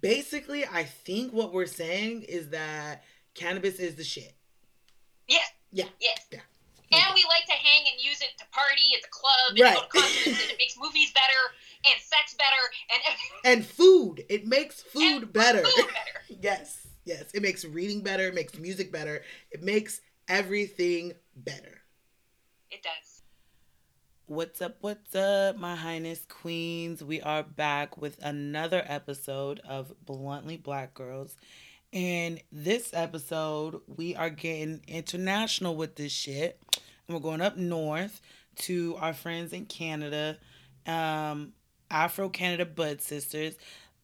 basically, I think what we're saying is that cannabis is the shit. Yeah. Yeah. Yes. Yeah. And we like to hang and use it to party at the club and Right. go to concerts and it makes movies better and sex better and And food. It makes food and better. Food better. yes. Yes. It makes reading better. It makes music better. It makes everything better. It does. What's up? What's up, my highness queens? We are back with another episode of Bluntly Black Girls. And this episode, we are getting international with this shit. And we're going up north to our friends in Canada, um, Afro Cannada Bud Sisters.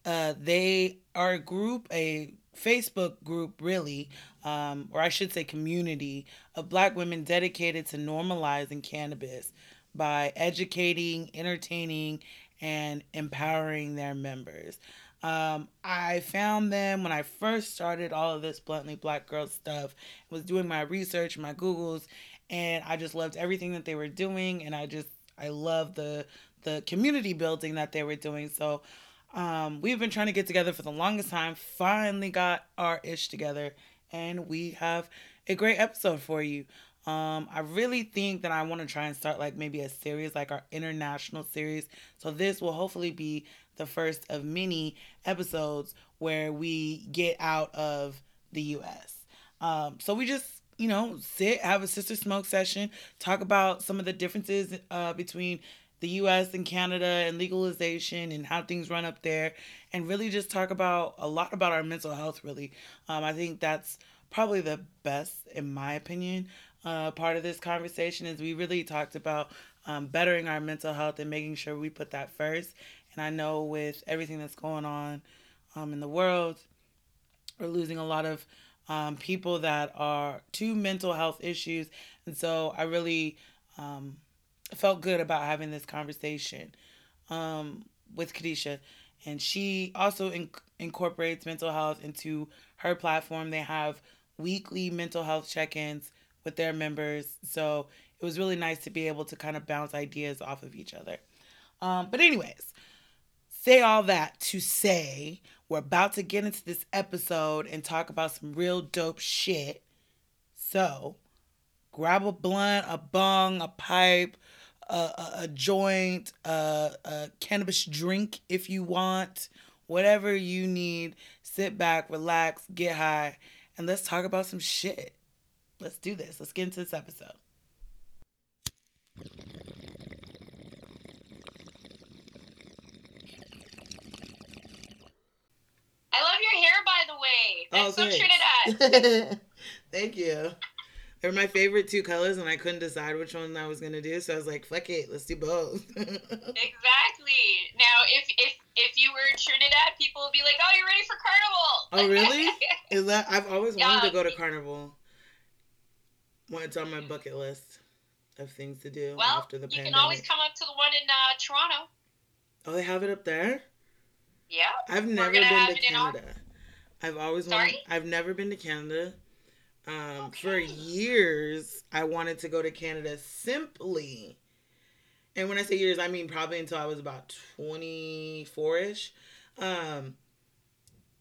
Uh, they are a group, a Facebook group, really, um, or I should say, community of black women dedicated to normalizing cannabis by educating, entertaining, and empowering their members. Um, I found them when I first started all of this bluntly black girl stuff. Was doing my research, my Googles, and I just loved everything that they were doing, and I just I love the the community building that they were doing. So um, we've been trying to get together for the longest time. Finally got our ish together, and we have a great episode for you. Um, I really think that I want to try and start like maybe a series, like our international series. So this will hopefully be the first of many episodes where we get out of the U.S. Um, so we just you know sit, have a sister smoke session, talk about some of the differences uh, between the US and Canada and legalization and how things run up there, and really just talk about a lot about our mental health, really. Um, I think that's probably the best, in my opinion, uh, part of this conversation is we really talked about um, bettering our mental health and making sure we put that first. And I know with everything that's going on um, in the world, we're losing a lot of um, people that are to mental health issues. And so I really um, felt good about having this conversation um, with Kadisha. And she also in- incorporates mental health into her platform. They have weekly mental health check ins with their members. So it was really nice to be able to kind of bounce ideas off of each other. Um, but, anyways, say all that to say we're about to get into this episode and talk about some real dope shit. So, grab a blunt, a bong, a pipe, a, a, a joint, a, a cannabis drink if you want, whatever you need. Sit back, relax, get high, and let's talk about some shit. Let's do this. Let's get into this episode. I love your hair, by the way. Oh, That's so thanks. Trinidad. Thank you. They're my favorite two colors, and I couldn't decide which one I was gonna do, so I was like, "Fuck it, let's do both." exactly. Now, if if if you were in Trinidad, people would be like, "Oh, you're ready for carnival." Oh, really? Is that I've always wanted Yeah. to go to carnival. Well, it's on my bucket list of things to do well, after the you pandemic. You can always come up to the one in uh, Toronto. oh, they have it up there. Yeah. I've never been to it in Au- Canada. I've always Sorry? wanted. I've never been to Canada. Um, For years, I wanted to go to Canada simply, and when I say years, I mean probably until I was about twenty four ish. Um,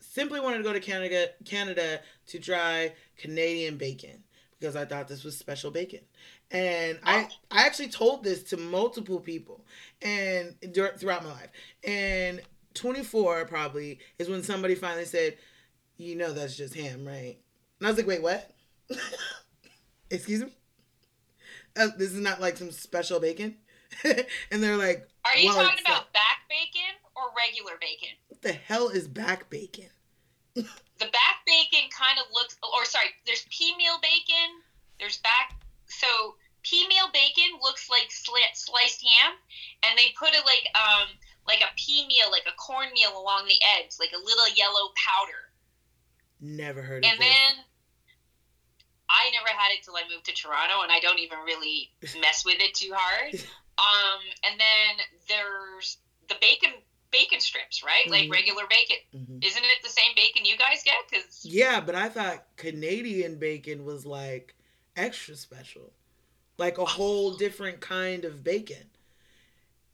simply wanted to go to Canada, Canada to try Canadian bacon because I thought this was special bacon. And I, Oh. I actually told this to multiple people and throughout my life. And 24 probably is when somebody finally said, "You know that's just ham, right?" And I was like, "Wait, what?" Excuse me. Uh, this is not like some special bacon. and they're like, Are you "Well, talking about back bacon or regular bacon? what the hell is back bacon?" The back bacon kind of looks, or sorry, there's peameal bacon. There's back. So peameal bacon looks like sli- sliced ham, and they put it like um like a pea meal, like a cornmeal along the edge, like a little yellow powder. Never heard of it. And then I never had it till I moved to Toronto, and I don't even really mess with it too hard. Um, and then there's the bacon bacon strips, right? Like Mhm. regular bacon. Mhm. Isn't it the same bacon you guys get? Because Yeah, but I thought Canadian bacon was like extra special, like a whole different kind of bacon.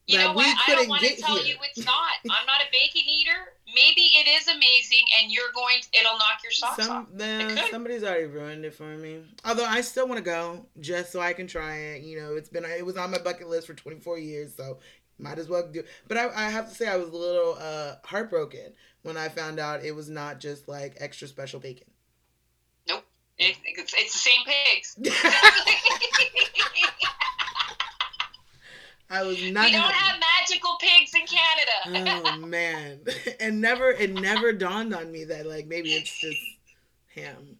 you that know we what? I don't want to tell here. you it's not. I'm not a bacon eater. maybe it is amazing, and you're going. To, it'll knock your socks Some, off. then somebody's already ruined it for me. Although I still want to go just so I can try it. You know, it's been it was on my bucket list for 24 years, so might as well do. But I, I have to say I was a little uh, heartbroken when I found out it was not just like extra special bacon. Nope, it, it's, it's the same pigs. I was not. we don't happy. have magical pigs in Canada. oh man and never it never dawned on me that like maybe it's just ham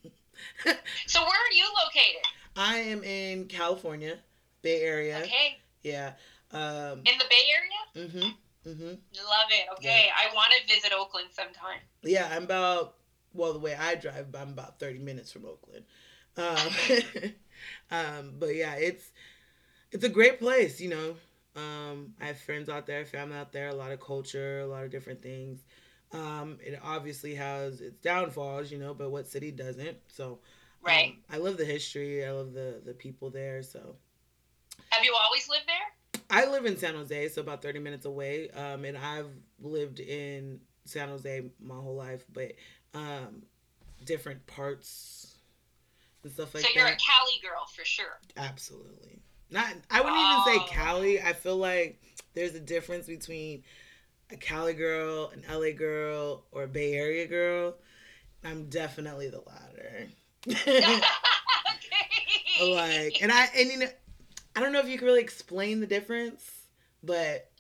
so where are you located? i am in california bay area Okay, yeah um in the Bay Area. mm-hmm mm-hmm Love it. Okay, I want to visit Oakland sometime. yeah i'm about well the way i drive i'm about 30 minutes from oakland um, um but yeah it's it's a great place you know um i have friends out there family out there a lot of culture a lot of different things um it obviously has its downfalls you know but what city doesn't so Right. um, i love the history i love the the people there so Have you always lived there? I live in san jose so about 30 minutes away um and i've lived in san jose my whole life but um different parts and stuff like that. so you're that a Cali girl for sure. Absolutely. Not I wouldn't even Oh. say Cali. I feel like there's a difference between a Cali girl, an LA girl, or a Bay Area girl. I'm definitely the latter. okay. like and I and you know I don't know if you can really explain the difference, but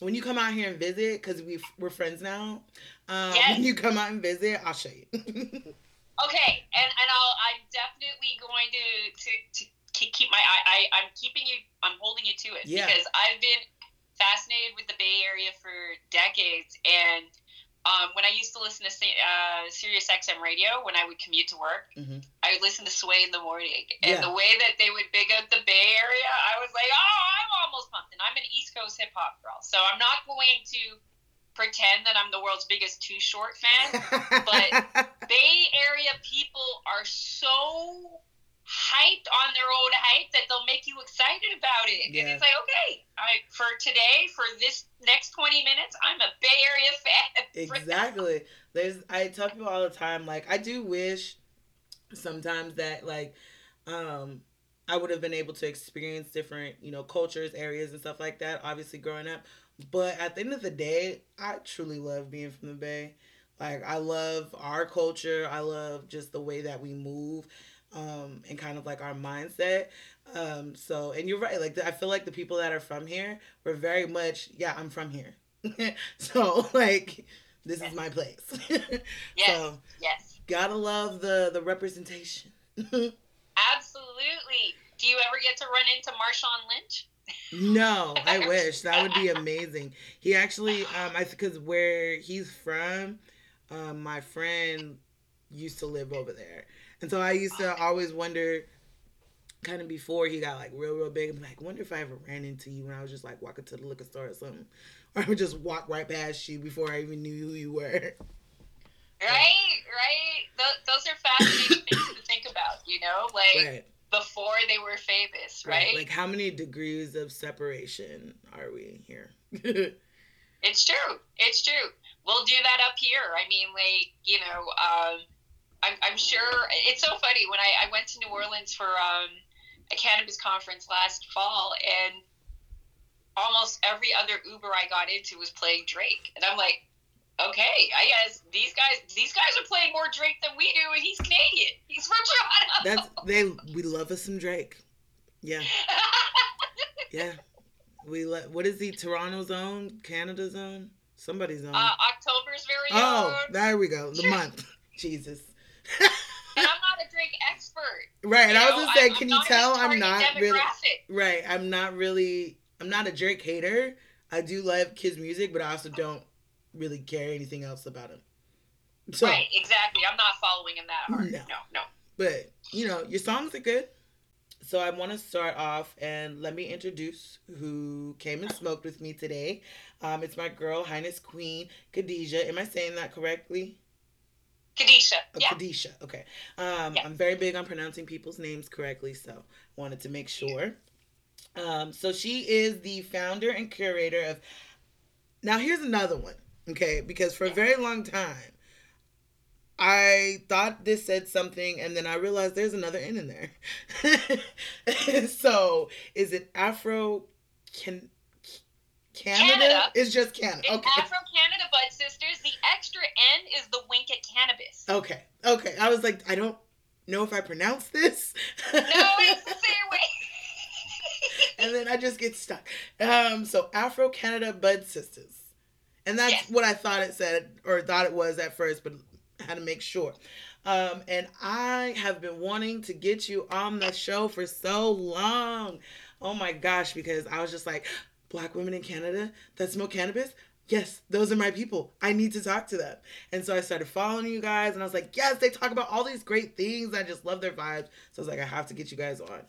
when you come out here and visit, because we we're friends now, um, Yes. when you come out and visit, I'll show you. Okay, and and I'll I'm definitely going to to, to keep my eye. I I'm keeping you. I'm holding you to it Yeah. because I've been fascinated with the Bay Area for decades, and um, when I used to listen to uh, Sirius XM radio when I would commute to work, Mhm. I would listen to Sway in the morning, and Yeah. the way that they would big up the Bay Area, I was like, oh, I'm almost pumped, and I'm an East Coast hip hop girl, so I'm not going to pretend that I'm the world's biggest Too Short fan. But Bay Area people are so hyped on their own hype that they'll make you excited about it. And Yeah. it's like, okay, I for today, for this next 20 minutes, I'm a Bay Area fan. Exactly there's i tell people all the time like i do wish sometimes that like um i would have been able to experience different you know cultures areas and stuff like that obviously growing up but at the end of the day i truly love being from the bay like i love our culture i love just the way that we move um and kind of like our mindset um so and you're right like i feel like the people that are from here were very much yeah i'm from here so like this is my place. Yes, So yes, gotta love the the representation. absolutely. Do you ever get to run into Marshawn Lynch? no, I wish that would be amazing. He actually, um, I because where he's from, um, my friend used to live over there, and so I used to always wonder. Kind of before he got like real, real big, I'm like, wonder if I ever ran into you when I was just like walking to the liquor store or something, or I would just walk right past you before I even knew who you were. Right, right. Th- those are fascinating things to think about. You know, like Right. before they were famous, right? Like how many degrees of separation are we here? It's true. It's true. We'll do that up here. I mean, like, you know, um, I'm, I'm sure it's so funny when I, I went to New Orleans for um, a cannabis conference last fall, and almost every other Uber I got into was playing Drake, and I'm like, okay, I guess these guys these guys are playing more Drake than we do, and he's Canadian. He's from Toronto. That's they. We love us some Drake. Yeah, yeah. We let. What is he? Toronto's own, Canada's own, somebody's own. uh, October's very oh, own, there we go. The month. Jesus. And I'm not a Drake expert. Right, and you I was know, gonna say, can I'm you tell I'm not really right? I'm not really. I'm not a Drake hater. I do love kids' music, but I also don't really care anything else about him. So, right, exactly. I'm not following him that hard. No. No, no. but you know, your songs are good. So I want to start off and let me introduce who came and smoked with me today. Um, it's my girl, Highness Queen Khadijah. Am I saying that correctly? Kadisha. Oh, Yeah. Khadijah. Okay. Um, Yeah. I'm very big on pronouncing people's names correctly, so wanted to make sure. Um, so she is the founder and curator of. Now here's another one. Okay, because for a very long time, I thought this said something, and then I realized there's another N in there. so, is it Afro can Canada? Canada. It's just Canada. It's Okay. Afro Cannada Bud Sisters. The extra N is the wink at cannabis. Okay. Okay. I was like, I don't know if I pronounce this. No, it's the same way. and then I just get stuck. Um, so Afro Cannada Bud Sisters, and that's Yes. what I thought it said or thought it was at first, but had to make sure. Um, and I have been wanting to get you on the show for so long. Oh my gosh, because I was just like, black women in Canada that smoke cannabis. Yes, those are my people. I need to talk to them. And so I started following you guys, and I was like, yes, they talk about all these great things. I just love their vibes. So I was like, I have to get you guys on.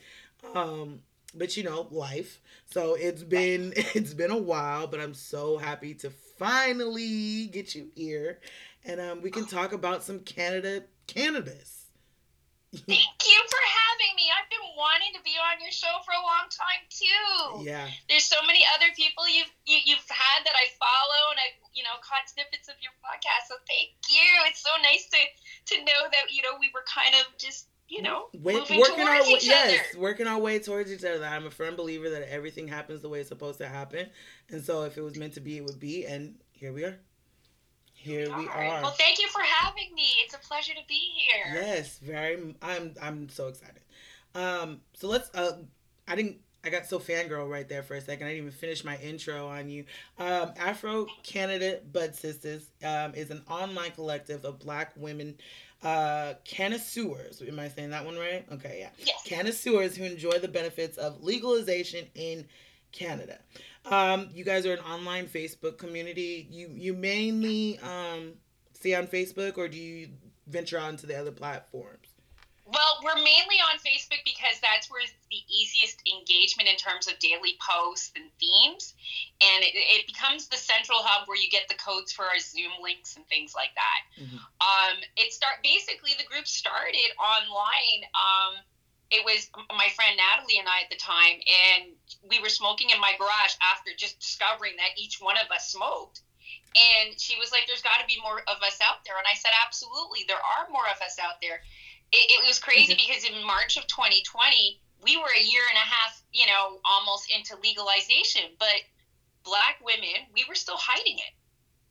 Um, but you know, life. So it's been it's been a while, but I'm so happy to finally get you here, and um, we can talk about some Canada cannabis. Thank you for having me. I've been wanting to be on your show for a long time too. Yeah, There's so many other people you've you, you've had that I follow, and I you know caught snippets of your podcast. So thank you. It's so nice to to know that you know we were kind of just you know working our way, yes, other. working our way towards each other. I'm a firm believer that everything happens the way it's supposed to happen, and so if it was meant to be, it would be. And here we are. Here we are. Well, thank you for having me. It's a pleasure to be here. Yes, very. I'm I'm so excited. Um, so let's. Uh, I didn't. I got so fangirl right there for a second. I didn't even finish my intro on you. Um, Afro Cannada Bud Sisters um, is an online collective of Black women, uh, connoisseurs. Am I saying that one right? Okay, yeah Yes. connoisseurs who enjoy the benefits of legalization in Canada. Um, you guys are an online Facebook community. You you mainly um, see on Facebook, or do you venture onto the other platforms? Well, we're mainly on Facebook because that's where the easiest engagement in terms of daily posts and themes. And it, it becomes the central hub where you get the codes for our Zoom links and things like that. Mhm. Um, it start basically the group started online. Um, it was my friend Natalie and I at the time, and we were smoking in my garage after just discovering that each one of us smoked. And she was like, "There's got to be more of us out there," and I said, "Absolutely, there are more of us out there." It, it was crazy Mhm. because in March of 2020, we were a year and a half, you know, almost into legalization, but black women, we were still hiding it.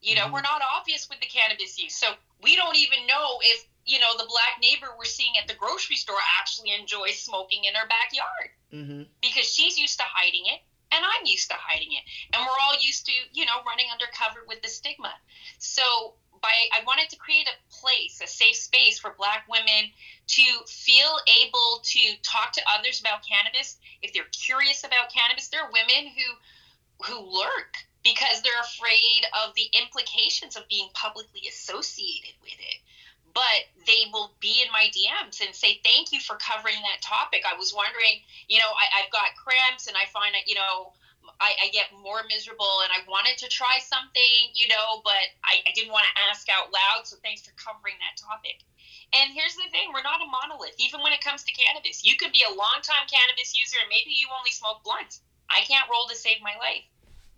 You know, Mhm. we're not obvious with the cannabis use. So we don't even know if, you know, the black neighbor we're seeing at the grocery store actually enjoys smoking in her backyard Mm-hmm. because she's used to hiding it and I'm used to hiding it. And we're all used to, you know, running undercover with the stigma. So by I wanted to create a place, a safe space for black women to feel able to talk to others about cannabis. If they're curious about cannabis, there are women who who lurk because they're afraid of the implications of being publicly associated with it. But they will be in my DMs and say, Thank you for covering that topic. I was wondering, you know, I, I've got cramps and I find that, you know, I, I get more miserable and I wanted to try something, you know, but I, I didn't want to ask out loud. So thanks for covering that topic. And here's the thing we're not a monolith, even when it comes to cannabis. You could be a longtime cannabis user and maybe you only smoke blunts. I can't roll to save my life.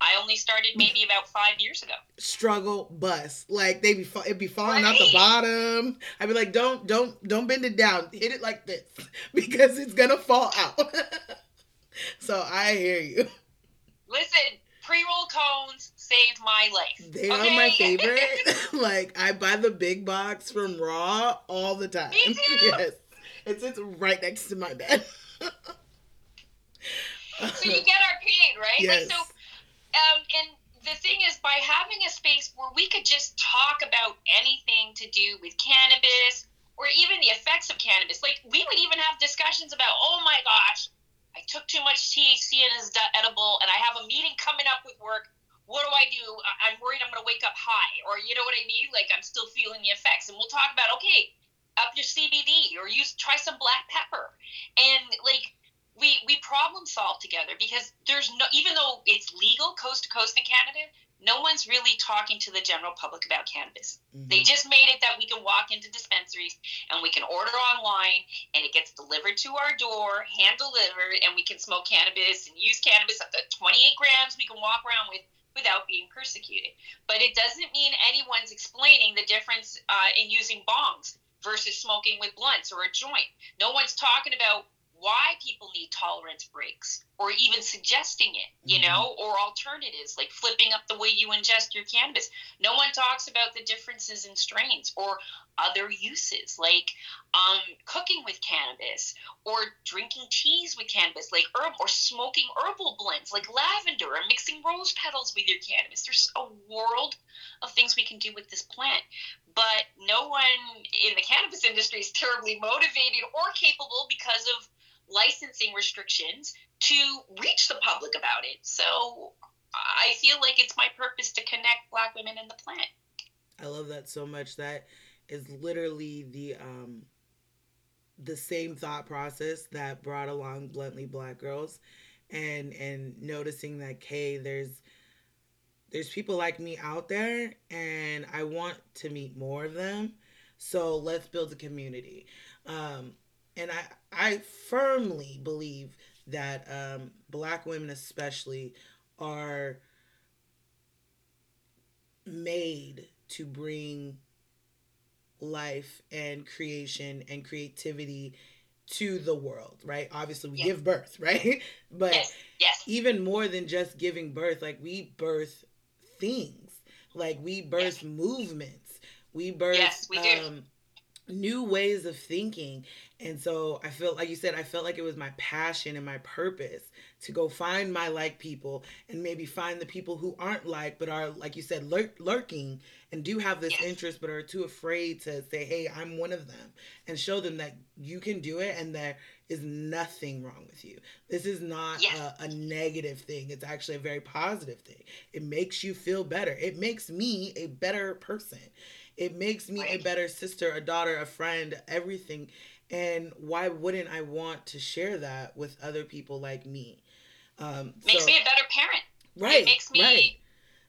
I only started maybe about five years ago. Struggle bust like they be fa- it be falling out the bottom. I'd be like, don't don't don't bend it down. Hit it like this because it's gonna fall out. so I hear you. Listen, pre roll cones saved my life. They are my favorite. like I buy the big box from Raw all the time. Me too. Yes, it sits right next to my bed. so you get our pain, right? Yes. Like so um and the thing is by having a space where we could just talk about anything to do with cannabis or even the effects of cannabis. Like we would even have discussions about, oh my gosh, I took too much THC and not edible and I have a meeting coming up with work. What do I do? I'm worried I'm going to wake up high or you know what I mean? Like I'm still feeling the effects and we'll talk about, okay, up your CBD or use try some black pepper. And like we we problem solve together because there's no even though it's legal coast to coast in Canada, no one's really talking to the general public about cannabis. They just made it that we can walk into dispensaries and we can order online and it gets delivered to our door, hand delivered, and we can smoke cannabis and use cannabis up to 28 grams we can walk around with without being persecuted. But it doesn't mean anyone's explaining the difference uh, in using bongs versus smoking with blunts or a joint. No one's talking about why people need tolerance breaks or even suggesting it, you mm-hmm. know, or alternatives like flipping up the way you ingest your cannabis. No one talks about the differences in strains or other uses like um, cooking with cannabis or drinking teas with cannabis like herb or smoking herbal blends like lavender or mixing rose petals with your cannabis. There's a world of things we can do with this plant but no one in the cannabis industry is terribly motivated or capable because of licensing restrictions to reach the public about it. So I feel like it's my purpose to connect black women in the plant. I love that so much. That is literally the um the same thought process that brought along bluntly black girls and and noticing that Kay there's there's people like me out there and I want to meet more of them. So let's build a community. Um, and I I firmly believe that um, black women especially are made to bring life and creation and creativity to the world, right? Obviously, we yes. give birth, right? but yes. Yes. even more than just giving birth, like we birth things, like we birth movements, we birth Yes, we um, new ways of thinking. And so I felt, like you said, I felt like it was my passion and my purpose to go find my like people and maybe find the people who aren't like, but are, like you said, lur- lurking and do have this interest, but are too afraid to say, hey, I'm one of them and show them that you can do it and there is nothing wrong with you. This is not yes. a, a negative thing. It's actually a very positive thing. It makes you feel better. It makes me a better person. It makes me a better sister, a daughter, a friend, everything. And why wouldn't I want to share that with other people like me? Um, makes so, me a better parent. Right. It makes me. Right.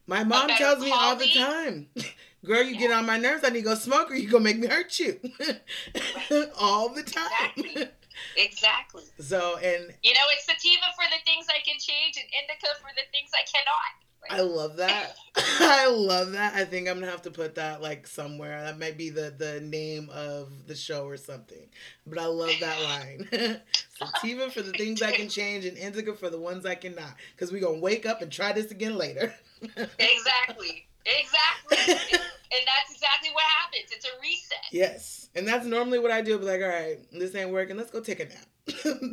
My mom tells me all the time, girl, you yeah. get on my nerves. I need to go smoke or you going to make me hurt you. all the time. Exactly. Exactly. So, and. You know, it's sativa for the things I can change and indica for the things I cannot. I love that. I love that. I think I'm gonna have to put that like somewhere. That might be the the name of the show or something. But I love that line. Sativa for the things I can change and indica for the ones I cannot. Because we're gonna wake up and try this again later. exactly. Exactly. and that's exactly what happens. It's a reset. Yes. And that's normally what I do. Be like, all right, this ain't working. Let's go take a nap.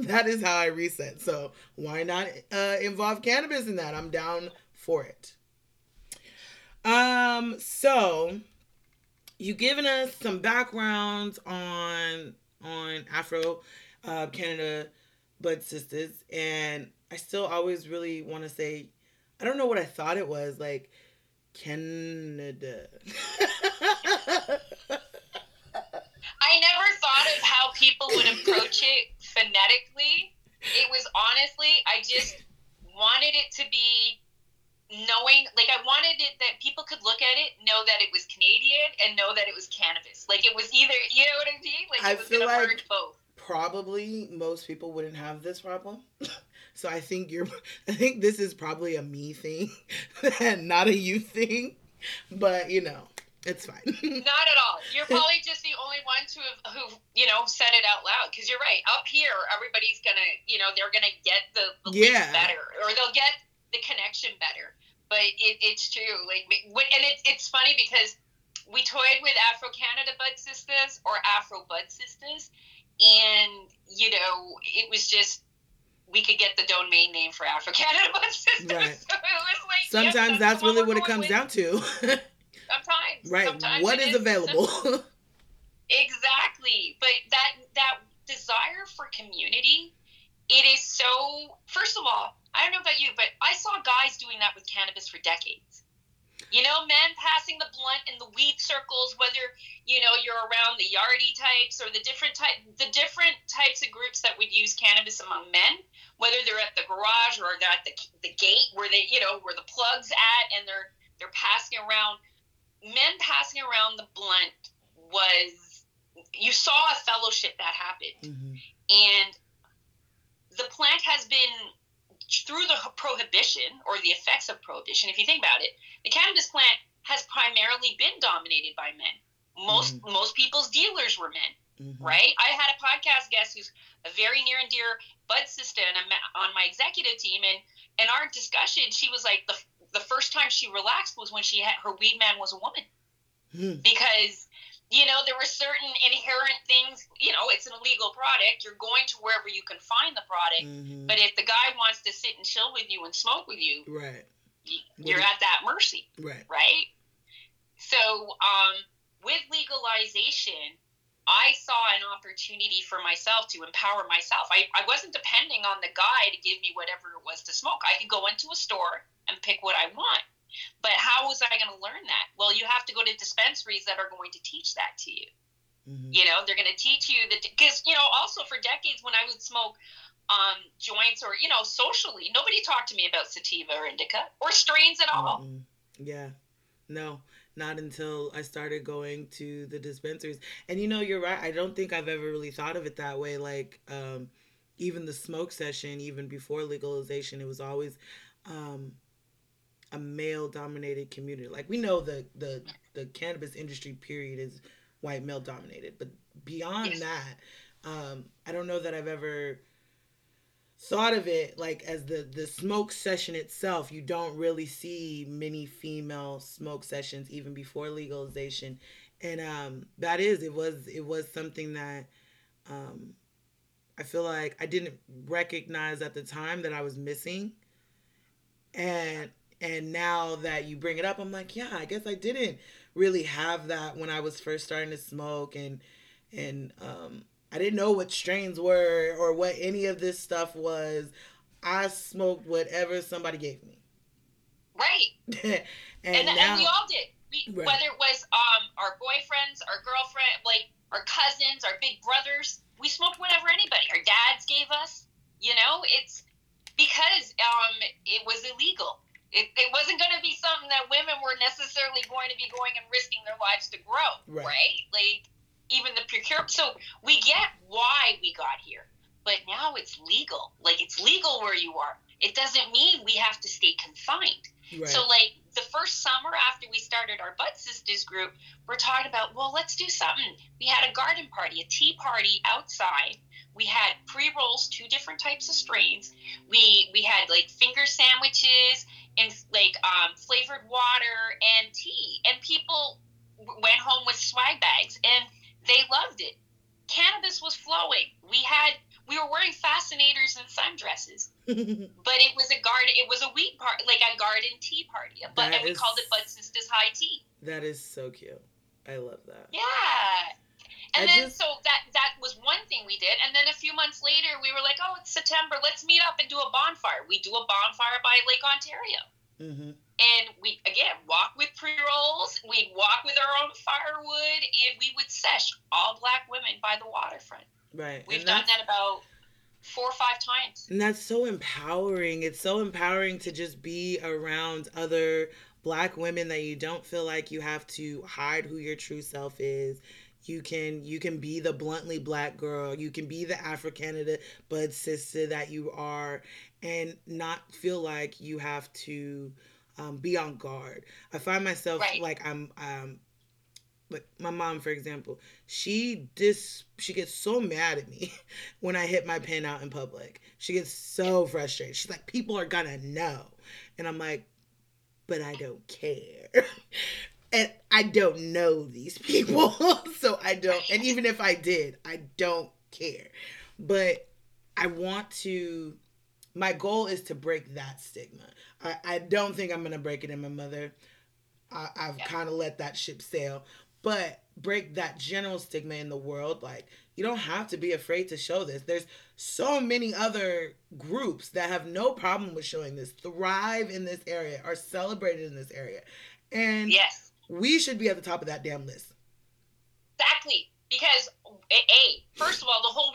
that is how I reset. So why not uh, involve cannabis in that? I'm down for it. Um, so you given us some backgrounds on on Afro uh, Canada Bud Sisters, and I still always really want to say, I don't know what I thought it was like Canada. I never thought of how people would approach it phonetically. It was honestly, I just wanted it to be knowing like I wanted it that people could look at it, know that it was Canadian, and know that it was cannabis. Like it was either you know what I mean? Like I feel like both. Probably most people wouldn't have this problem. so I think you're I think this is probably a me thing and not a you thing. But you know, it's fine. Not at all. You're probably just the only ones who have who you know said it out loud because you're right. Up here, everybody's gonna you know they're gonna get the, the yeah. better or they'll get the connection better. But it, it's true. Like, and it's it's funny because we toyed with Afro Cannada Bud Sisters or Afro Bud Sisters, and you know, it was just we could get the domain name for Afro Cannada Bud Sisters. Right. So like, Sometimes that's, that's really what it comes with. down to. sometimes. Right. Sometimes what is, is available? exactly. But that that desire for community, it is so. First of all, I don't know about you, but I saw guys doing that with cannabis for decades. You know, men passing the blunt in the weed circles, whether you know you're around the yardie types or the different type, the different types of groups that would use cannabis among men, whether they're at the garage or they're at the, the gate where they, you know, where the plugs at, and they're they're passing around. Men passing around the blunt was you saw a fellowship that happened, mm-hmm. and the plant has been through the prohibition or the effects of prohibition, if you think about it, the cannabis plant has primarily been dominated by men. Most mm-hmm. most people's dealers were men, mm-hmm. right? I had a podcast guest who's a very near and dear bud sister and on my executive team, and in our discussion, she was like the the first time she relaxed was when she had her weed man was a woman, mm. because you know there were certain inherent things you know it's an illegal product you're going to wherever you can find the product mm-hmm. but if the guy wants to sit and chill with you and smoke with you right you're at that mercy right right so um, with legalization I saw an opportunity for myself to empower myself. I, I wasn't depending on the guy to give me whatever it was to smoke. I could go into a store and pick what I want. But how was I going to learn that? Well, you have to go to dispensaries that are going to teach that to you. Mm-hmm. You know, they're going to teach you that because you know, also for decades when I would smoke um, joints or you know, socially, nobody talked to me about sativa or indica or strains at all. Mm-hmm. Yeah, no, not until I started going to the dispensaries. And you know, you're right. I don't think I've ever really thought of it that way. Like, um, even the smoke session, even before legalization, it was always um, a male dominated community. Like we know the the the cannabis industry period is white male dominated, but beyond yes. that, um, I don't know that I've ever thought of it like as the the smoke session itself. You don't really see many female smoke sessions even before legalization, and um, that is it was it was something that. Um, I feel like I didn't recognize at the time that I was missing. And and now that you bring it up i'm like yeah i guess i didn't really have that when i was first starting to smoke. And and um i didn't know what strains were or what any of this stuff was. I smoked whatever somebody gave me. Right. And, and, now, and, we all did. We, right. whether it was um our boyfriends our girlfriend like our cousins our big brothers we smoked whatever anybody our dads gave us you know? It's because um it was illegal it, it wasn't going to be something that women were necessarily going to be going and risking their lives to grow, right? right? Like even the procure. So we get why we got here, but now it's legal. Like it's legal where you are. It doesn't mean we have to stay confined. Right. So like the first summer after we started our Bud Sisters group, we're talking about well, let's do something. We had a garden party, a tea party outside. We had pre rolls, two different types of strains. We we had like finger sandwiches in like um, flavored water and tea, and people went home with swag bags, and they loved it. Cannabis was flowing. We had we were wearing fascinators and sundresses, but it was a garden. It was a wheat party, like a garden tea party. But and we is, called it Bud Sisters High Tea. That is so cute. I love that. Yeah. And I then just, so that that was one thing we did, and then a few months later we were like, oh, it's September, let's meet up and do a bonfire. We do a bonfire by Lake Ontario. Mm-hmm. And we again walk with pre rolls. We walk with our own firewood, and we would sesh all black women by the waterfront. Right. We've done that about four or five times. And that's so empowering. It's so empowering to just be around other black women that you don't feel like you have to hide who your true self is you can you can be the bluntly black girl. You can be the afro-cannada bud sister that you are and not feel like you have to um, be on guard. I find myself right. like i'm um like my mom for example she dis she gets so mad at me when i hit my pen out in public. She gets so frustrated. She's like people are gonna know. And i'm like but i don't care and I don't know these people, so I don't. And even if I did, I don't care. But I want to. My goal is to break that stigma. I, I don't think I'm gonna break it in my mother. I, I've yeah. kind of let that ship sail, but break that general stigma in the world. Like you don't have to be afraid to show this. There's so many other groups that have no problem with showing this, thrive in this area, are celebrated in this area. And yes we should be at the top of that damn list. Exactly, because a first of all, the whole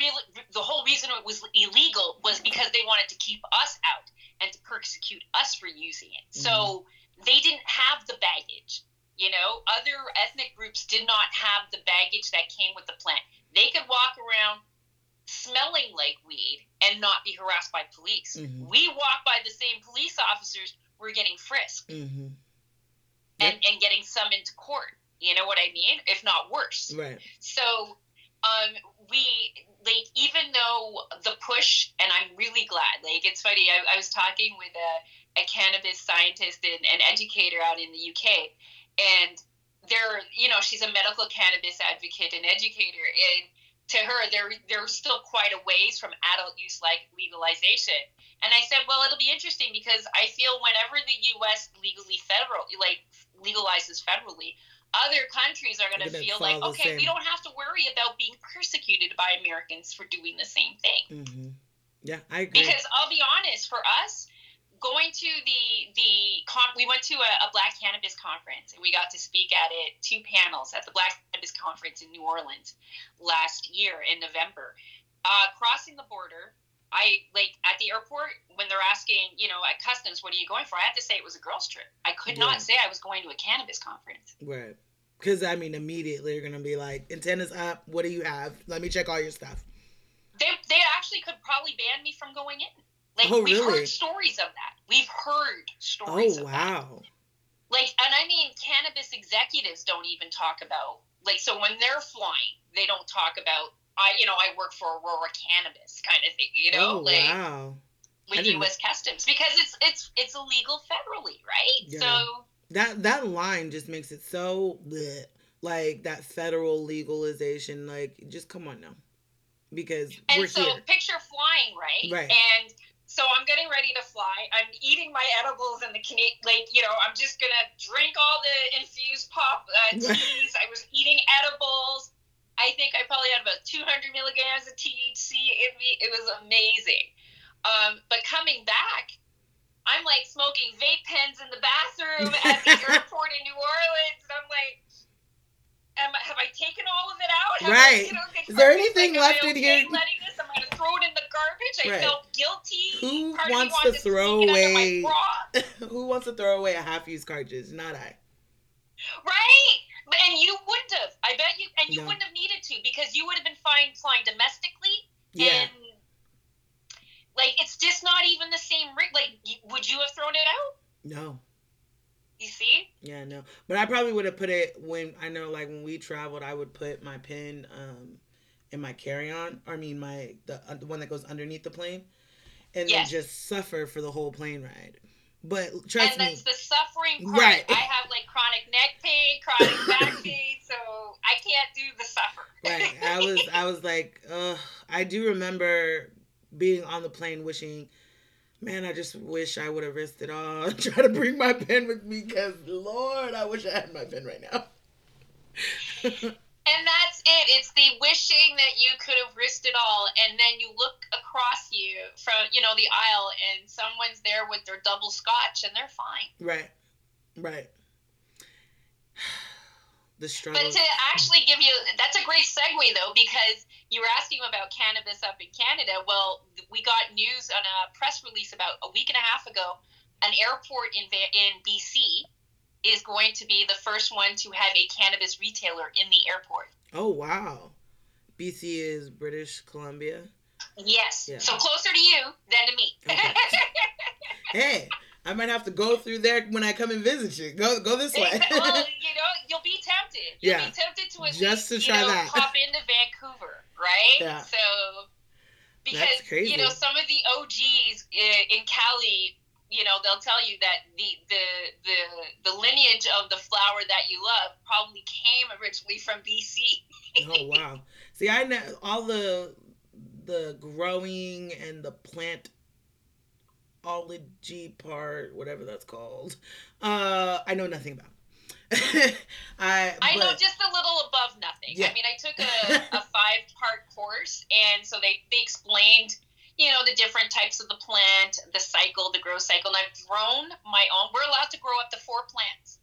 the whole reason it was illegal was because they wanted to keep us out and to persecute us for using it. Mm-hmm. So they didn't have the baggage. You know, other ethnic groups did not have the baggage that came with the plant. They could walk around smelling like weed and not be harassed by police. Mhm. We walk by the same police officers, we're getting frisked Mm-hmm. And, and getting summoned to court. You know what I mean? If not worse. Right. So um, we like even though the push, and I'm really glad. Like it's funny. I, I was talking with a, a cannabis scientist and an educator out in the UK, and they're you know she's a medical cannabis advocate and educator, and to her they're they're still quite a ways from adult use like legalization. And I said, well, it'll be interesting because I feel whenever the U.S. legally federal like legalizes federally, other countries are going to feel like, okay, we don't have to worry about being persecuted by Americans for doing the same thing. Mm-hmm. Yeah, I agree. Because I'll be honest, for us, going to the the con- we went to a, a Black Cannabis conference and we got to speak at it two panels at the Black Cannabis conference in New Orleans last year in November. Uh, crossing the border, I like at the airport when they're asking, you know, at customs, what are you going for? I had to say it was a girls' trip. I could Yeah. not say I was going to a cannabis conference. right. Because I mean, immediately you're gonna be like, antennas up. What do you have? Let me check all your stuff. They, they actually could probably ban me from going in. Like Oh, we've really? heard stories of that. We've heard stories Oh of that. wow. Like, and I mean, cannabis executives don't even talk about like. So when they're flying, they don't talk about. I, you know, I work for Aurora Cannabis, kind of thing. You know, oh like wow. With U.S. Customs because it's it's it's illegal federally, right? Yeah. So That that line just makes it so bleh. like that federal legalization. Like, just come on now, because and we're so here. picture flying, right? Right. And so I'm getting ready to fly. I'm eating my edibles and the like, you know, I'm just gonna drink all the infused pop uh, teas. I was eating edibles. I think I probably had about 200 milligrams of THC in me. It was amazing. Um, but coming back, I'm like smoking vape pens in the bathroom at the airport in New Orleans, and I'm like, am, I- have I taken all of it out? Have I, you know, Is there like, anything I left in okay here? Letting this, I'm gonna throw it in the garbage. I Right. felt guilty. Who Part wants to throw away- Who wants to throw away a half-used cartridge? Not I. Right? And you wouldn't have. I bet you, and you No. wouldn't have needed to because you would have been fine flying domestically. Yeah. And like, it's just not even the same rig. Like, would you have thrown it out? No. You see? Yeah, no. But I probably would have put it when I know like when we traveled, I would put my pin um in my carry-on. Or I mean my the, uh, the one that goes underneath the plane, and Yes. then just suffer for the whole plane ride. But trust and me, that's the suffering part. Right. I have like chronic neck pain, chronic back pain, so I can't do the suffer. right? I was I was like, uh, I do remember being on the plane wishing. Man, I just wish I would have risked it all. Try to bring my pen with me, cause Lord, I wish I had my pen right now. And that's it. It's the wishing that you could have risked it all, and then you look across you from you know the aisle, and someone's there with their double scotch, and they're fine. right, right. The struggle. But to actually give you that's a great segue though because you were asking about cannabis up in Canada. Well, we got news on a press release about a week and a half ago. An airport in in BC is going to be the first one to have a cannabis retailer in the airport. Oh wow. BC is British Columbia. Yes, Yeah. so closer to you than to me. Okay. Hey, I might have to go through there when I come and visit you. Go go this way. well, you know, you'll be tempted. You'll Yeah. be tempted to Just least, to try you know, that. pop into Vancouver, right? Yeah. So because you know some of the OGs eh, in Cali, you know, they'll tell you that the the the the lineage of the flower that you love probably came originally from BC. oh wow. See, I know all the the growing and the plant ology part, whatever that's called. Uh, I know nothing about. I I know just a little above nothing. Yeah. I mean, I took a, a five part course, and so they, they explained, you know, the different types of the plant, the cycle, the growth cycle. And I've grown my own. We're allowed to grow up to four plants.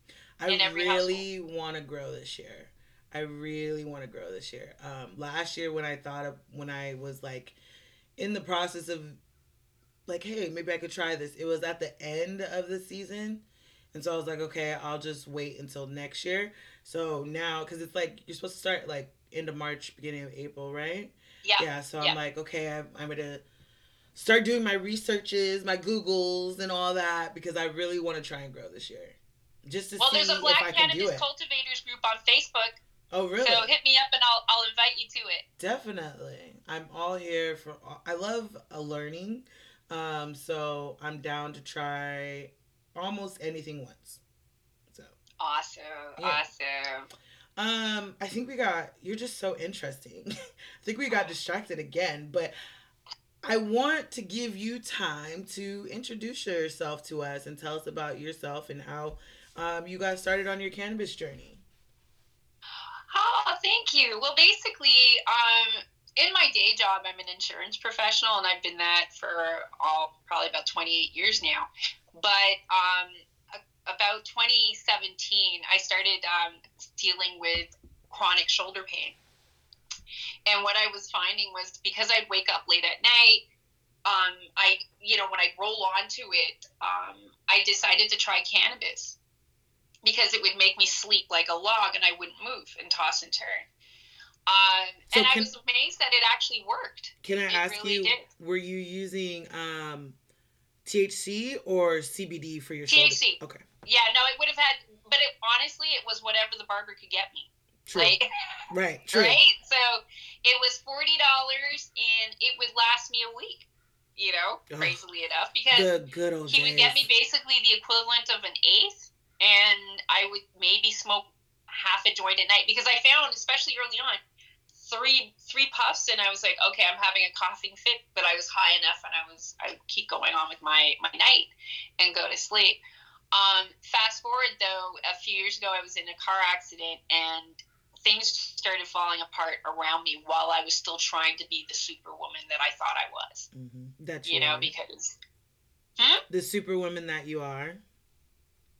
in I really want to grow this year. I really want to grow this year. Um, last year when I thought of when I was like in the process of like, hey, maybe I could try this. It was at the end of the season, and so I was like, okay, I'll just wait until next year. So now, because it's like you're supposed to start like end of March, beginning of April, right? Yeah. Yeah. So Yeah. I'm like, okay, I'm, I'm gonna start doing my researches, my Googles, and all that because I really want to try and grow this year, just to Well, see there's a Black I can do Cannabis. Cultivators group on Facebook, oh, really? so hit me up and I'll I'll invite you to it. Definitely. I'm all here for all, I love a learning. Um so I'm down to try almost anything once. So, Awesome, Yeah. awesome. um I think we got you're just so interesting. I think we got distracted again, but I want to give you time to introduce yourself to us and tell us about yourself and how um, you got started on your cannabis journey. Oh, thank you. Well, basically, um, in my day job, I'm an insurance professional, and I've been that for all probably about 28 years now. But um, about 2017, I started um, dealing with chronic shoulder pain. And what I was finding was because I'd wake up late at night, um, I, you know, when I roll onto it, um, I decided to try cannabis because it would make me sleep like a log and I wouldn't move and toss and turn. Um, So and I was amazed that it actually worked. Can I It ask really you, did. were you using um, THC or CBD for your shoulder? THC. Okay, Yeah, no, it would have had, but it, honestly, it was whatever the barber could get me. True. Like, right, true. right? So it was forty dollars, and it would last me a week. You know, crazily enough, because good he days. would get me basically the equivalent of an eighth, and I would maybe smoke half a joint at night because I found, especially early on, three three puffs, and I was like, okay, I'm having a coughing fit, but I was high enough, and I was I would keep going on with my my night and go to sleep. Um, fast forward though, a few years ago, I was in a car accident, and things started falling apart around me while I was still trying to be the superwoman that I thought I was. Mhm. That's You know, because the superwoman that you are.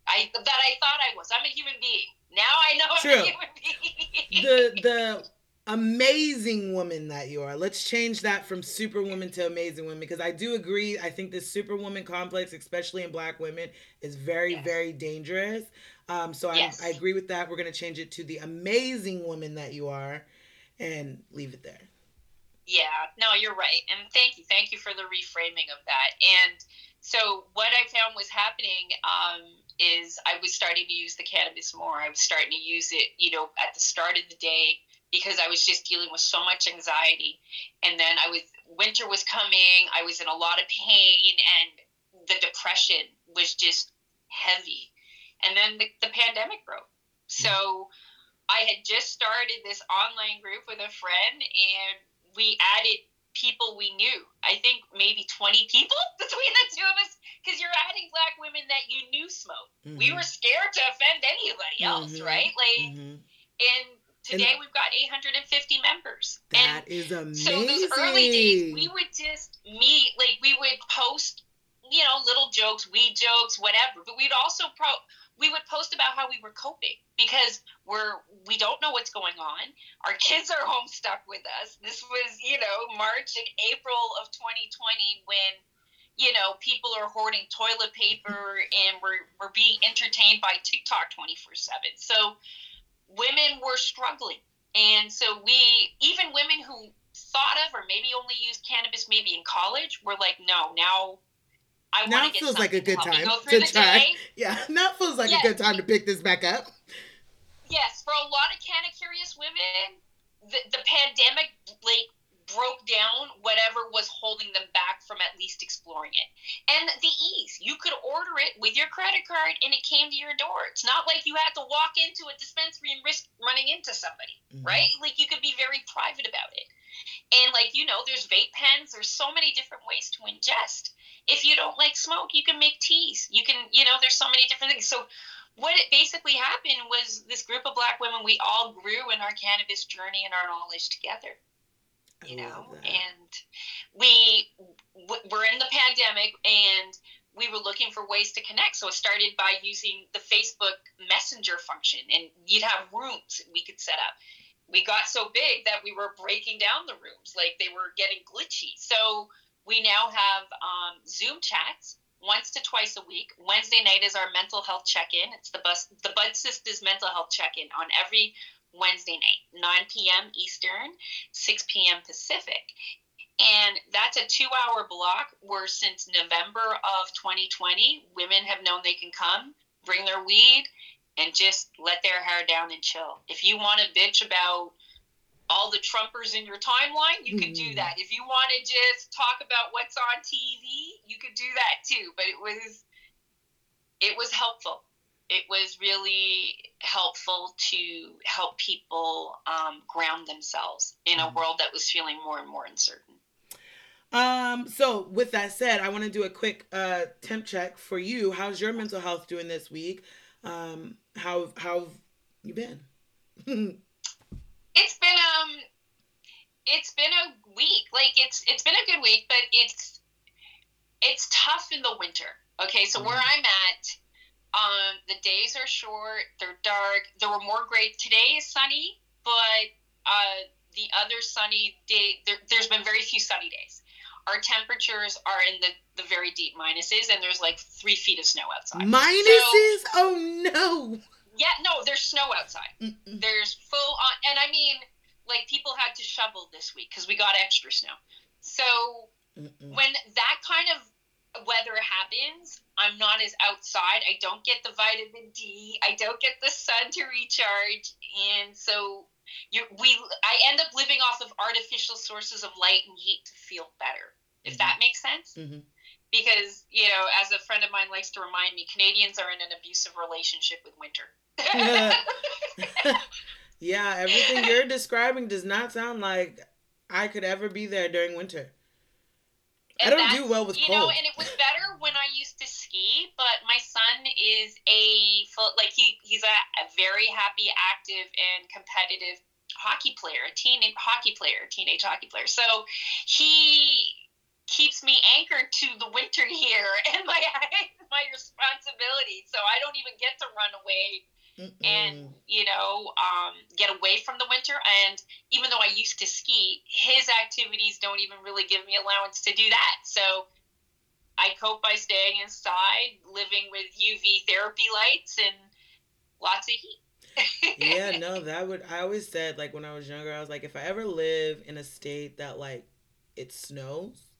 I that I thought I was. I'm a human being. Now I know I'm True. a human being. The the amazing woman that you are. Let's change that from superwoman to amazing woman because I do agree. I think this superwoman complex, especially in black women, is very Yes. very dangerous. Um, so Yes. I, I agree with that. We're gonna change it to the amazing woman that you are, and leave it there. yeah, no, you're right. And thank you. Thank you for the reframing of that. And so what I found was happening um, is I was starting to use the cannabis more. I was starting to use it, you know, at the start of the day because I was just dealing with so much anxiety. And then I was winter was coming. I was in a lot of pain and the depression was just heavy. And then the, the pandemic broke. So I had just started this online group with a friend and we added people we knew. I think maybe 20 people between the two of us because you're adding black women that you knew smoke. We Mhm. were scared to offend anybody else, Mhm. right? Like, Mhm. and today we've got 850 members. and That is amazing. so those early days, we would just meet, like we would post, you know, little jokes, weed jokes, whatever. But we'd also pro, we would post about how we were coping because we're we don't know what's going on. Our kids are home stuck with us. This was, you know, March and April of 2020 when. You know, people are hoarding toilet paper and we're, we're being entertained by TikTok 24 7. So, women were struggling. And so we, even women who thought of or maybe only used cannabis maybe in college, were like, no, now I Now want to get feels like a good to help me time go to try. day. yeah, now it feels like Yes. a good time to pick this back up. Yes, for a lot of canna curious women, the, the pandemic like broke down whatever was holding them back from at least exploring it. And the ease, you could order it with your credit card and it came to your door. It's not like you had to walk into a dispensary and risk running into somebody. Mhm. right? Like you could be very private about it. And like you know, there's vape pens. There's so many different ways to ingest. If you don't like smoke, you can make teas. You can, you know, there's so many different things. So what it basically happened was this group of black women. We all grew in our cannabis journey and our knowledge together. You love know, and we w- were in the pandemic and we were looking for ways to connect. So it started by using the Facebook Messenger function, and you'd have rooms we could set up. We got so big that we were breaking down the rooms, like they were getting glitchy. So we now have um, Zoom chats once to twice a week. Wednesday night is our mental health check-in. It's the bus, the Bud Sisters mental health check-in on every Wednesday night, 9 p.m. Eastern, 6 p.m. Pacific. And that's a two hour block where since November of 2020, women have known they can come, bring their weed, and just let their hair down and chill. If you want to bitch about all the Trumpers in your timeline, you could do Mhm. that. If you want to just talk about what's on TV, you could do that too. But it was it was helpful. It was really helpful to help people um, ground themselves in a Mhm. world that was feeling more and more uncertain. Um, so with that said, I want to do a quick uh temp check for you. How's your mental health doing this week? Um, how how have you been? It's been um, it's been a week. Like it's it's been a good week, but it's it's tough in the winter. Okay, so where Mhm. I'm at, um, the days are short. They're dark. There were more gray. Today is sunny, but uh, the other sunny day, there, there's been very few sunny days. Our temperatures are in the, the very deep minuses, and there's like three feet of snow outside. Minuses? oh no. Yeah, no, there's snow outside. Mm-mm. There's full on, and I mean, like people had to shovel this week because we got extra snow. So Mm-mm. when that kind of weather happens, I'm not as outside. I don't get the vitamin D. I don't get the sun to recharge, and so you we I end up living off of artificial sources of light and heat to feel better. If that makes sense. Mhm. Because you know, as a friend of mine likes to remind me, Canadians are in an abusive relationship with winter. yeah, everything you're describing does not sound like I could ever be there during winter. I don't do well with you know, and it was better when I used to ski. But my son is a full, like he he's a, a very happy, active, and competitive hockey player, a teen hockey player, teenage hockey player. So he keeps me anchored to the winter here and my my responsibility. So I don't even get to run away and Mm-mm. you know um, get away from the winter and even though i used to ski his activities don't even really give me allowance to do that so i cope by staying inside living with uv therapy lights and lots of heat yeah, no, that would. I always said like when I was younger, I was like, if I ever live in a state that like it snows,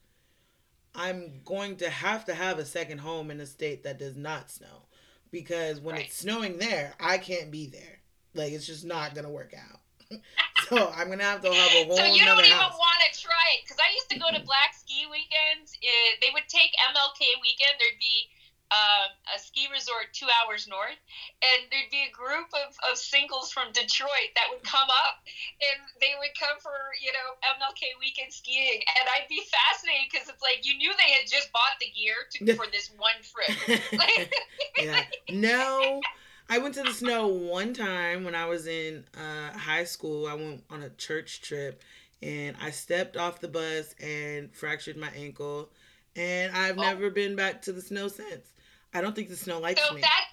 I'm going to have to have a second home in a state that does not snow, because when Right. it's snowing there, I can't be there. Like it's just not gonna work out. so I'm gonna have to have a whole so you don't even want to try it because i used to go to black ski weekends it, they would take mlk weekend there'd be um, a ski resort two hours north, and there'd be a group of, of singles from Detroit that would come up, and they would come for you know MLK weekend skiing, and I'd be fascinated because it's like you knew they had just bought the gear to, for this one trip. Like, yeah. No. I went to the snow one time when I was in uh, high school. I went on a church trip and I stepped off the bus and fractured my ankle. And I've Oh. never been back to the snow since. I don't think the snow likes so me. that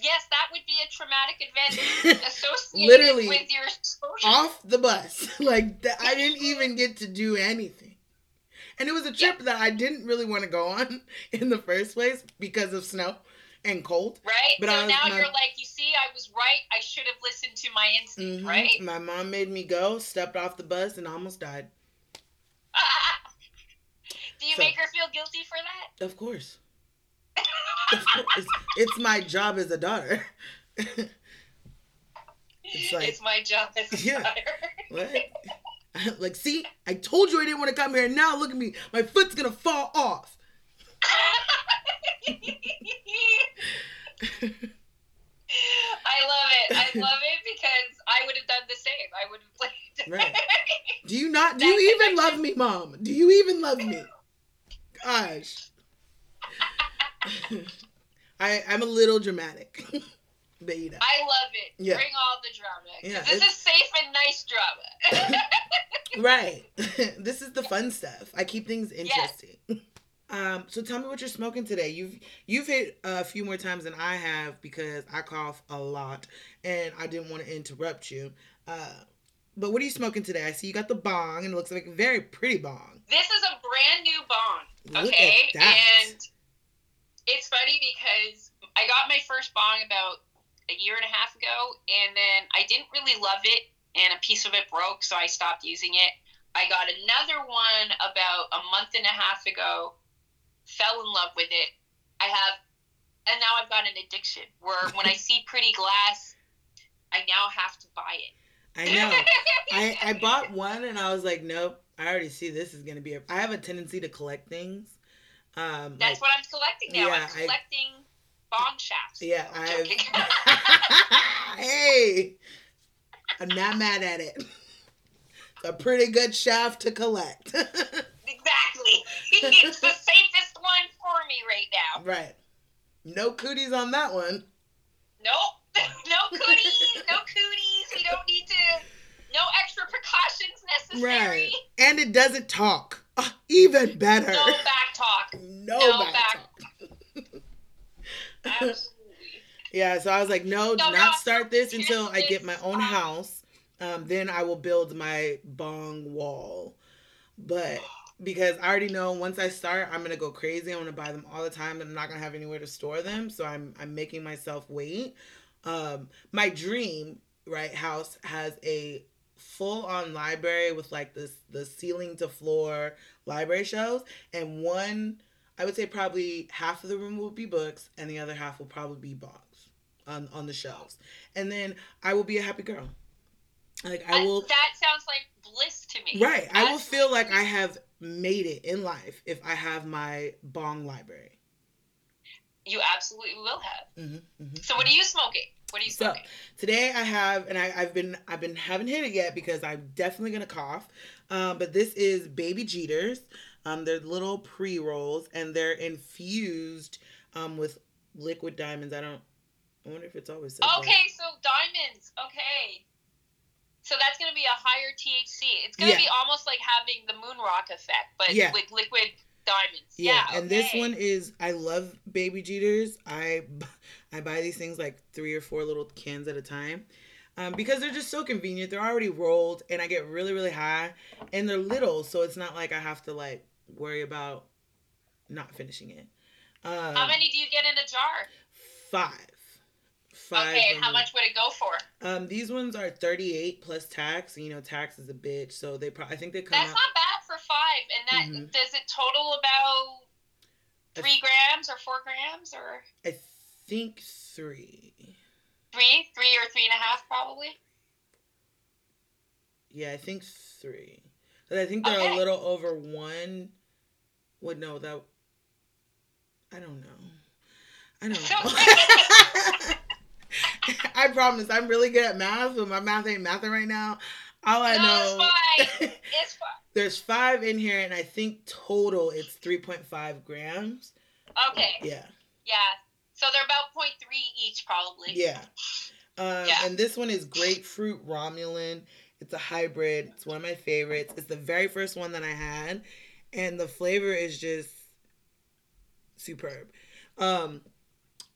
yes, that would be a traumatic event associated Literally, with your exposure. off the bus. like th- I didn't even get to do anything. And it was a trip that I didn't really want to go on in the first place because of snow and cold. Right. But so was- now my- you're like, you see, I was right. I should have listened to my instinct, Mhm. right? My mom made me go, stepped off the bus, and almost died. Do you So- make her feel guilty for that? Of course. It's, it's my job as a daughter. it's like, it's my job as a Yeah. daughter. what? like, see, I told you I didn't want to come here. Now look at me. My foot's going to fall off. I love it. I love it because I would have done the same. I would have played. Right. Do you not? Do you even love me, mom? Do you even love me? Gosh. I, I'm a little dramatic. but you know. I love it. Yeah. Bring all the drama. Yeah, this it's- is safe and nice drama. Right. this is the fun stuff. I keep things interesting. Um, so tell me what you're smoking today. You've you've hit a few more times than I have because I cough a lot and I didn't want to interrupt you. Uh, but what are you smoking today? I see you got the bong and it looks like a very pretty bong. this is a brand new bong. Look Okay. And it's funny because I got my first bong about a year and a half ago, and then I didn't really love it, and a piece of it broke, so I stopped using it. I got another one about a month and a half ago, fell in love with it. I have, and now I've got an addiction where when I see pretty glass, I now have to buy it. I know. I, I bought one and I was like, nope. I already see this is gonna be. A, I have a tendency to collect things. Um, That's like, what I'm collecting now. yeah, I'm collecting bong shafts. yeah, I'm I. hey, I'm not mad at it. It's a pretty good shaft to collect. exactly. it's the safest one for me right now. right. No cooties on that one. Nope. no cooties. No cooties. We don't need to. No extra precautions necessary. Right. And it doesn't talk. Ah, even better. No back talk. No, no back back- talk. Absolutely. Yeah, so I was like, no, do No, not no, start this until I get my own house. Um, then I will build my bong wall. But because I already know once I start, I'm gonna go crazy. I'm gonna buy them all the time, and I'm not gonna have anywhere to store them. So I'm I'm making myself wait. Um, my dream right house has a full on library with like this the ceiling to floor library shelves, and one I would say probably half of the room will be books, and the other half will probably be bongs on on the shelves. And then I will be a happy girl. Like I will that sounds like bliss to me. Right. I will feel like I have made it in life if I have my bong library. You absolutely will have. hmm hmm So what are you smoking? What are you smoking? So today I have, and I, I've been, I've been haven't hit it yet because I'm definitely gonna cough. Um, but this is Baby Jeeters. Um, they're little pre rolls, and they're infused um with liquid diamonds. I don't. I wonder if it's always said that. Okay, so diamonds. Okay. So that's going to be a higher THC. It's going to Yeah. be almost like having the moon rock effect, but Yeah. with liquid diamonds. Yeah, Yeah. and this one is I love baby jeeters. I buy these things like three or four little cans at a time. Um, because they're just so convenient. They're already rolled and I get really, really high. And they're little, so it's not like I have to like worry about not finishing it. Um, How many do you get in a jar? five. Five. okay, and how much would it go for? Um, these ones are 38 plus tax. You know, tax is a bitch, so they probably I think they come That's out not bad for five. And that Mhm. does it total about three grams or four grams or I think 3. Three, three or three and a half probably. Yeah, I think three. 'Cause I think they're a little over one. Would no that. I don't know. I don't know. I promise, I'm really good at math, but my math ain't mathing right now. All I No, know, it's fine. It's fine. there's five in here, and I think total it's 3.5 grams. Okay. Yeah, Yeah. So they're about 0.3 each probably. yeah. Um, Yeah. And this one is grapefruit Romulan. It's a hybrid. It's one of my favorites. It's the very first one that I had, and the flavor is just superb. Um,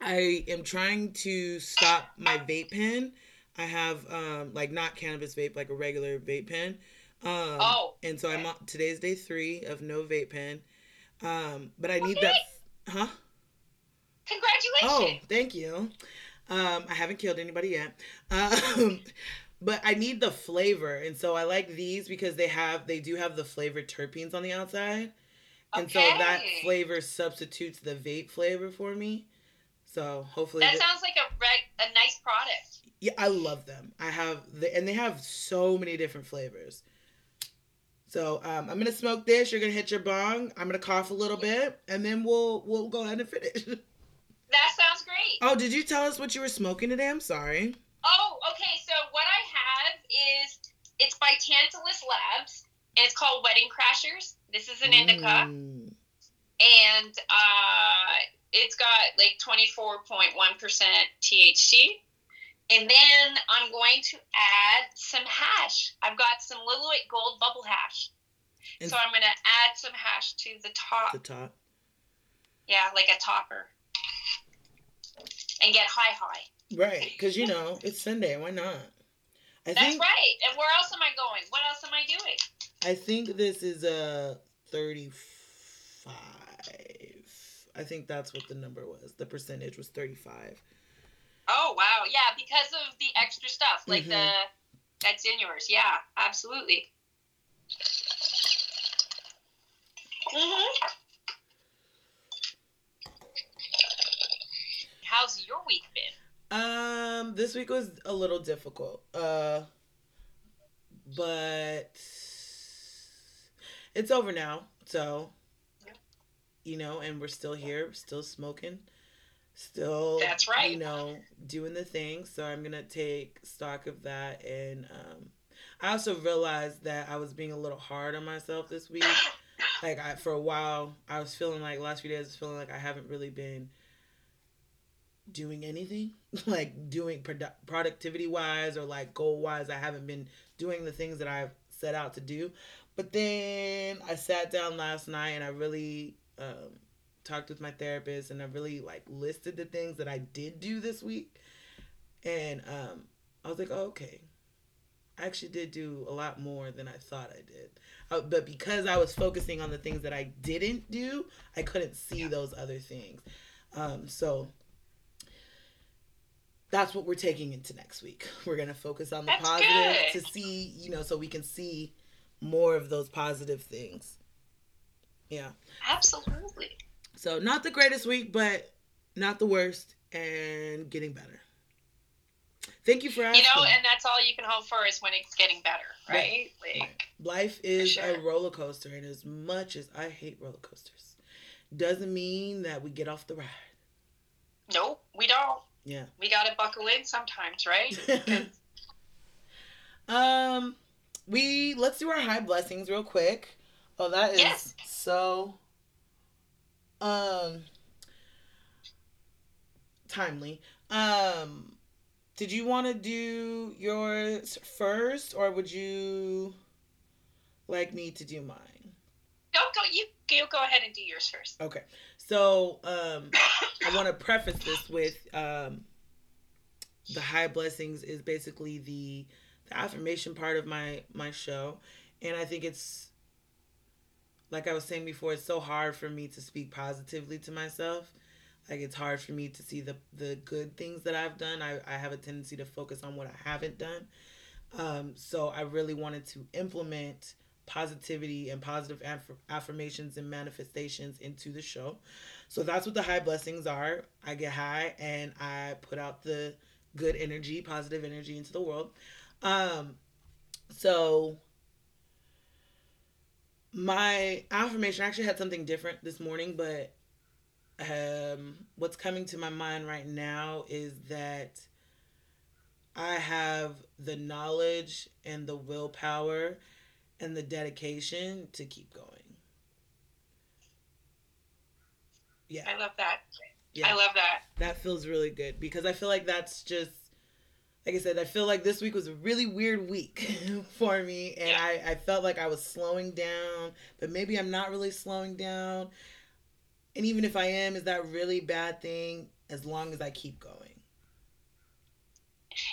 I am trying to stop my vape pen. I have um like not cannabis vape, like a regular vape pen. Um, Oh, and so I'm on today's day three of no vape pen. Um, but I need Okay. that. Huh? Congratulations. Oh, thank you. Um, I haven't killed anybody yet. Um, but I need the flavor, and so I like these because they have they do have the flavored terpenes on the outside, and so that flavor substitutes the vape flavor for me. So hopefully, That th- sounds like a reg- a nice product. yeah, I love them. I have the and they have so many different flavors. So um, I'm gonna smoke this. You're gonna hit your bong. I'm gonna cough a little bit, and then we'll we'll go ahead and finish. That sounds great. oh, did you tell us what you were smoking today? I'm sorry. Oh, okay. So what I have is it's by Tantalus Labs, and it's called Wedding Crashers. This is an indica, Mm. and uh, it's got like twenty four point one percent THC. And then I'm going to add some hash. I've got some Lillooet Gold Bubble Hash. And- so I'm going to add some hash to the top. the top. Yeah, like a topper. And get high high. Right, because you know it's Sunday. Why not? I That's think right. And where else am I going? What else am I doing? I think this is a thirty-five. I think that's what the number was. The percentage was thirty-five. Oh wow, yeah, because of the extra stuff, like Mhm. the that's in yours. Yeah, absolutely. hmm How's your week been? Um, this week was a little difficult. Uh, but it's over now. So, you know, and we're still here, still smoking, still. That's right. You know, doing the thing. So I'm gonna take stock of that, and um, I also realized that I was being a little hard on myself this week. Like I, for a while, I was feeling like last few days, I was feeling like I haven't really been doing anything like doing produ- productivity wise or like goal wise i haven't been doing the things that i've set out to do. But then i sat down last night and i really um, talked with my therapist and i really like listed the things that i did do this week. And um, i was like oh, okay. I actually did do a lot more than i thought i did. Uh, but because i was focusing on the things that i didn't do i couldn't see those other things. Um, so that's what we're taking into next week. We're gonna focus on the That's positive good. to see, you know, so we can see more of those positive things. Yeah. Absolutely. So not the greatest week, but not the worst, and getting better. Thank you for asking. You know, and that's all you can hope for is when it's getting better, right? Like, Life is sure. a roller coaster, and as much as I hate roller coasters, doesn't mean that we get off the ride. nope, we don't. Yeah. We gotta buckle in sometimes, right? um, we let's do our high blessings real quick. Oh, that is Yes. so um timely. Um, did you want to do yours first, or would you like me to do mine? Don't go. You you go ahead and do yours first. Okay. So, um, I want to preface this with um, the high blessings is basically the the affirmation part of my my show, and I think it's like I was saying before, it's so hard for me to speak positively to myself. Like it's hard for me to see the the good things that I've done. I, I have a tendency to focus on what I haven't done. Um, so I really wanted to implement positivity and positive aff- affirmations and manifestations into the show. So that's what the high blessings are. I get high and I put out the good energy, positive energy into the world. Um, so my affirmation I actually had something different this morning, but um, what's coming to my mind right now is that I have the knowledge and the willpower and the dedication to keep going. Yeah. I love that. Yeah. I love that. That feels really good because I feel like that's just like I said, I feel like this week was a really weird week for me and Yeah. I, I felt like I was slowing down, but maybe I'm not really slowing down. And even if I am, is that really bad thing as long as I keep going?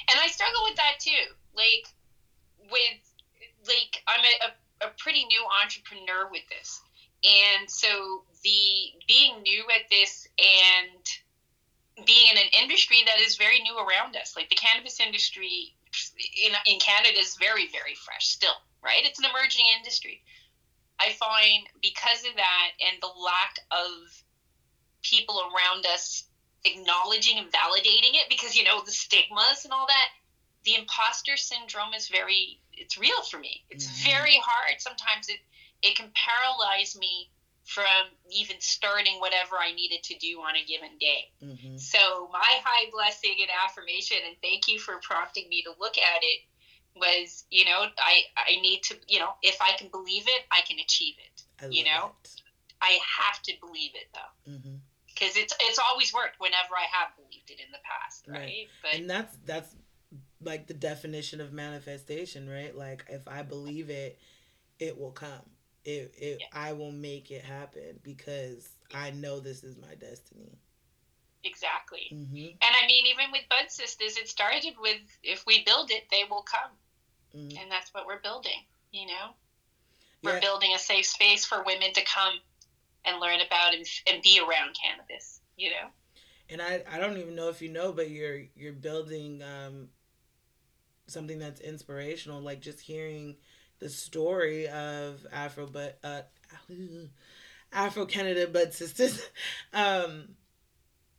And I struggle with that too. Like with like I'm a, a, a pretty new entrepreneur with this. And so the being new at this and being in an industry that is very new around us, like the cannabis industry in, in Canada is very, very fresh still, right? It's an emerging industry. I find because of that and the lack of people around us acknowledging and validating it because you know the stigmas and all that the imposter syndrome is very it's real for me it's Mhm. very hard sometimes it it can paralyze me from even starting whatever i needed to do on a given day Mm-hmm. so my high blessing and affirmation and thank you for prompting me to look at it was you know i i need to you know if i can believe it i can achieve it I You know? i have to believe it though Mm-hmm. because it's it's always worked whenever I have believed it in the past, right? Right. But And that's that's like the definition of manifestation, right? Like if I believe it, it will come. It, it Yeah. I will make it happen because I know this is my destiny. exactly. Mm-hmm. And I mean, even with Bud Sisters, it started with if we build it, they will come, mm-hmm. and that's what we're building. You know, we're Yeah. building a safe space for women to come and learn about and, and be around cannabis. You know, and I I don't even know if you know, but you're you're building um something that's inspirational. Like just hearing the story of Afro, but uh, Afro Cannada, Bud Sisters. um,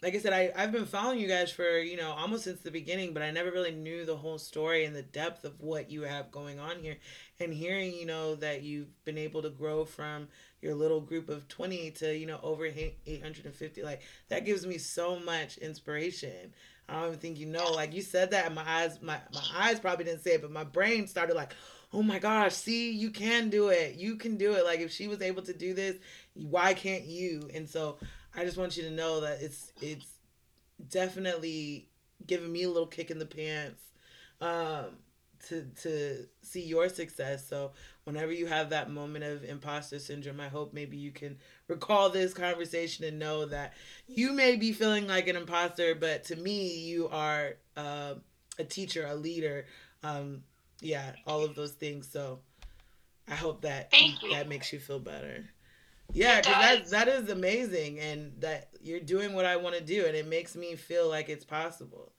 like I said, I, I've been following you guys for, you know, almost since the beginning, but I never really knew the whole story and the depth of what you have going on here. And hearing, you know, that you've been able to grow from your little group of 20 to, you know, over 850, like that gives me so much inspiration. I don't even think you know. Like you said that, and my eyes, my, my eyes probably didn't say it, but my brain started like, oh my gosh, see, you can do it. You can do it. Like if she was able to do this, why can't you? And so I just want you to know that it's it's definitely giving me a little kick in the pants um, to to see your success. So whenever you have that moment of imposter syndrome, I hope maybe you can recall this conversation and know that you may be feeling like an imposter, but to me, you are uh, a teacher, a leader. Um, yeah, all of those things. So I hope that that makes you feel better. Yeah, because that that is amazing, and that you're doing what I want to do, and it makes me feel like it's possible.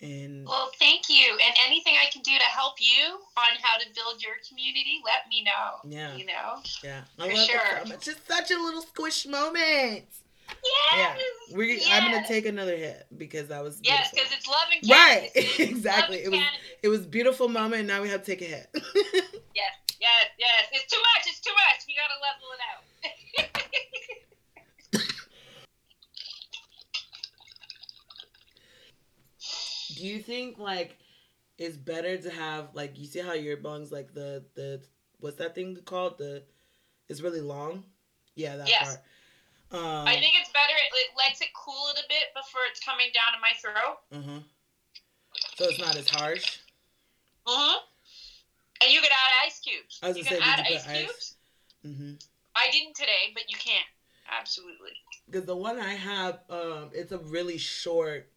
And well, thank you. And anything I can do to help you on how to build your community, let me know. Yeah, you know. Yeah, I for sure. It's just such a little squish moment. Yes. Yeah, we. Yes. I'm gonna take another hit because that was yes, because it's love and right. exactly. It was it was beautiful moment, and now we have to take a hit. yes, yes, yes. It's too much. It's too much. We gotta level it out. Do you think like it's better to have like you see how your bong's like the the what's that thing called the it's really long yeah that yes. part um, I think it's better. It, it lets it cool it a bit before it's coming down in my throat. Mm-hmm. So it's not as harsh. Mm-hmm. And you could add ice cubes. I was you can say, add ice, ice cubes. Mm-hmm. I didn't today, but you can. Absolutely. Because the one I have, um, it's a really short,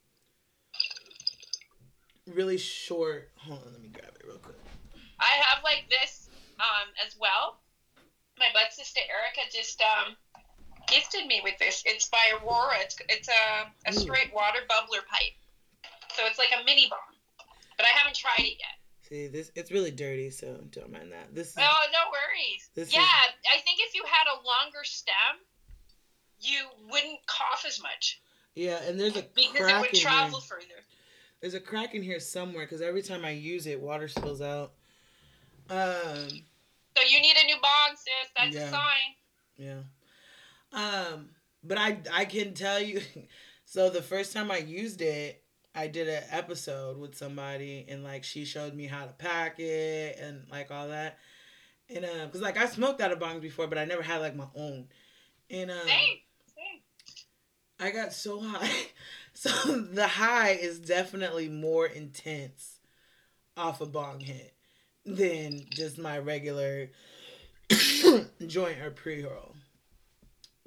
really short. Hold on, let me grab it real quick. I have like this um, as well. My bud sister Erica just um, gifted me with this. It's by Aurora. It's it's a, a straight water bubbler pipe. So it's like a mini bong. But I haven't tried it yet. See this, it's really dirty, so don't mind that. This. Is, oh no worries. This yeah, is, I think if you had a longer stem, you wouldn't cough as much. Yeah, and there's a because crack it would travel here. further. There's a crack in here somewhere because every time I use it, water spills out. Um. So you need a new bong, sis. That's yeah, a sign. Yeah. Um, but I I can tell you. So the first time I used it, I did an episode with somebody and like she showed me how to pack it and like all that. And um, cause like I smoked out of bongs before, but I never had like my own. And um, same, same. I got so high. So the high is definitely more intense off a bong hit than just my regular joint or pre roll.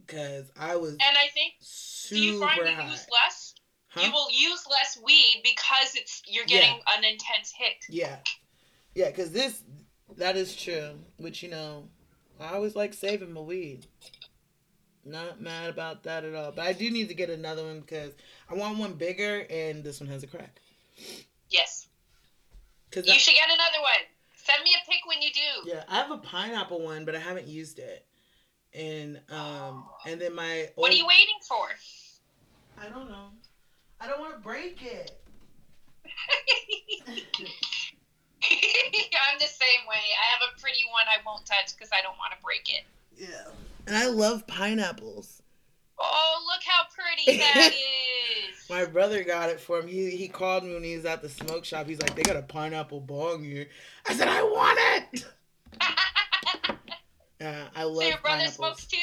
Cause I was and I think do you find you use less Huh? You will use less weed because it's you're getting yeah. an intense hit. Yeah, yeah, because this that is true. Which you know, I always like saving my weed. Not mad about that at all. But I do need to get another one because I want one bigger, and this one has a crack. Yes. Cause you I, should get another one. Send me a pic when you do. Yeah, I have a pineapple one, but I haven't used it. And um, and then my. Old, what are you waiting for? I don't know. I don't want to break it. I'm the same way. I have a pretty one I won't touch because I don't want to break it. Yeah. And I love pineapples. Oh, look how pretty that is. My brother got it for him. He he called me when he was at the smoke shop. He's like, they got a pineapple bong here. I said, I want it. yeah, I love. So your brother smokes too?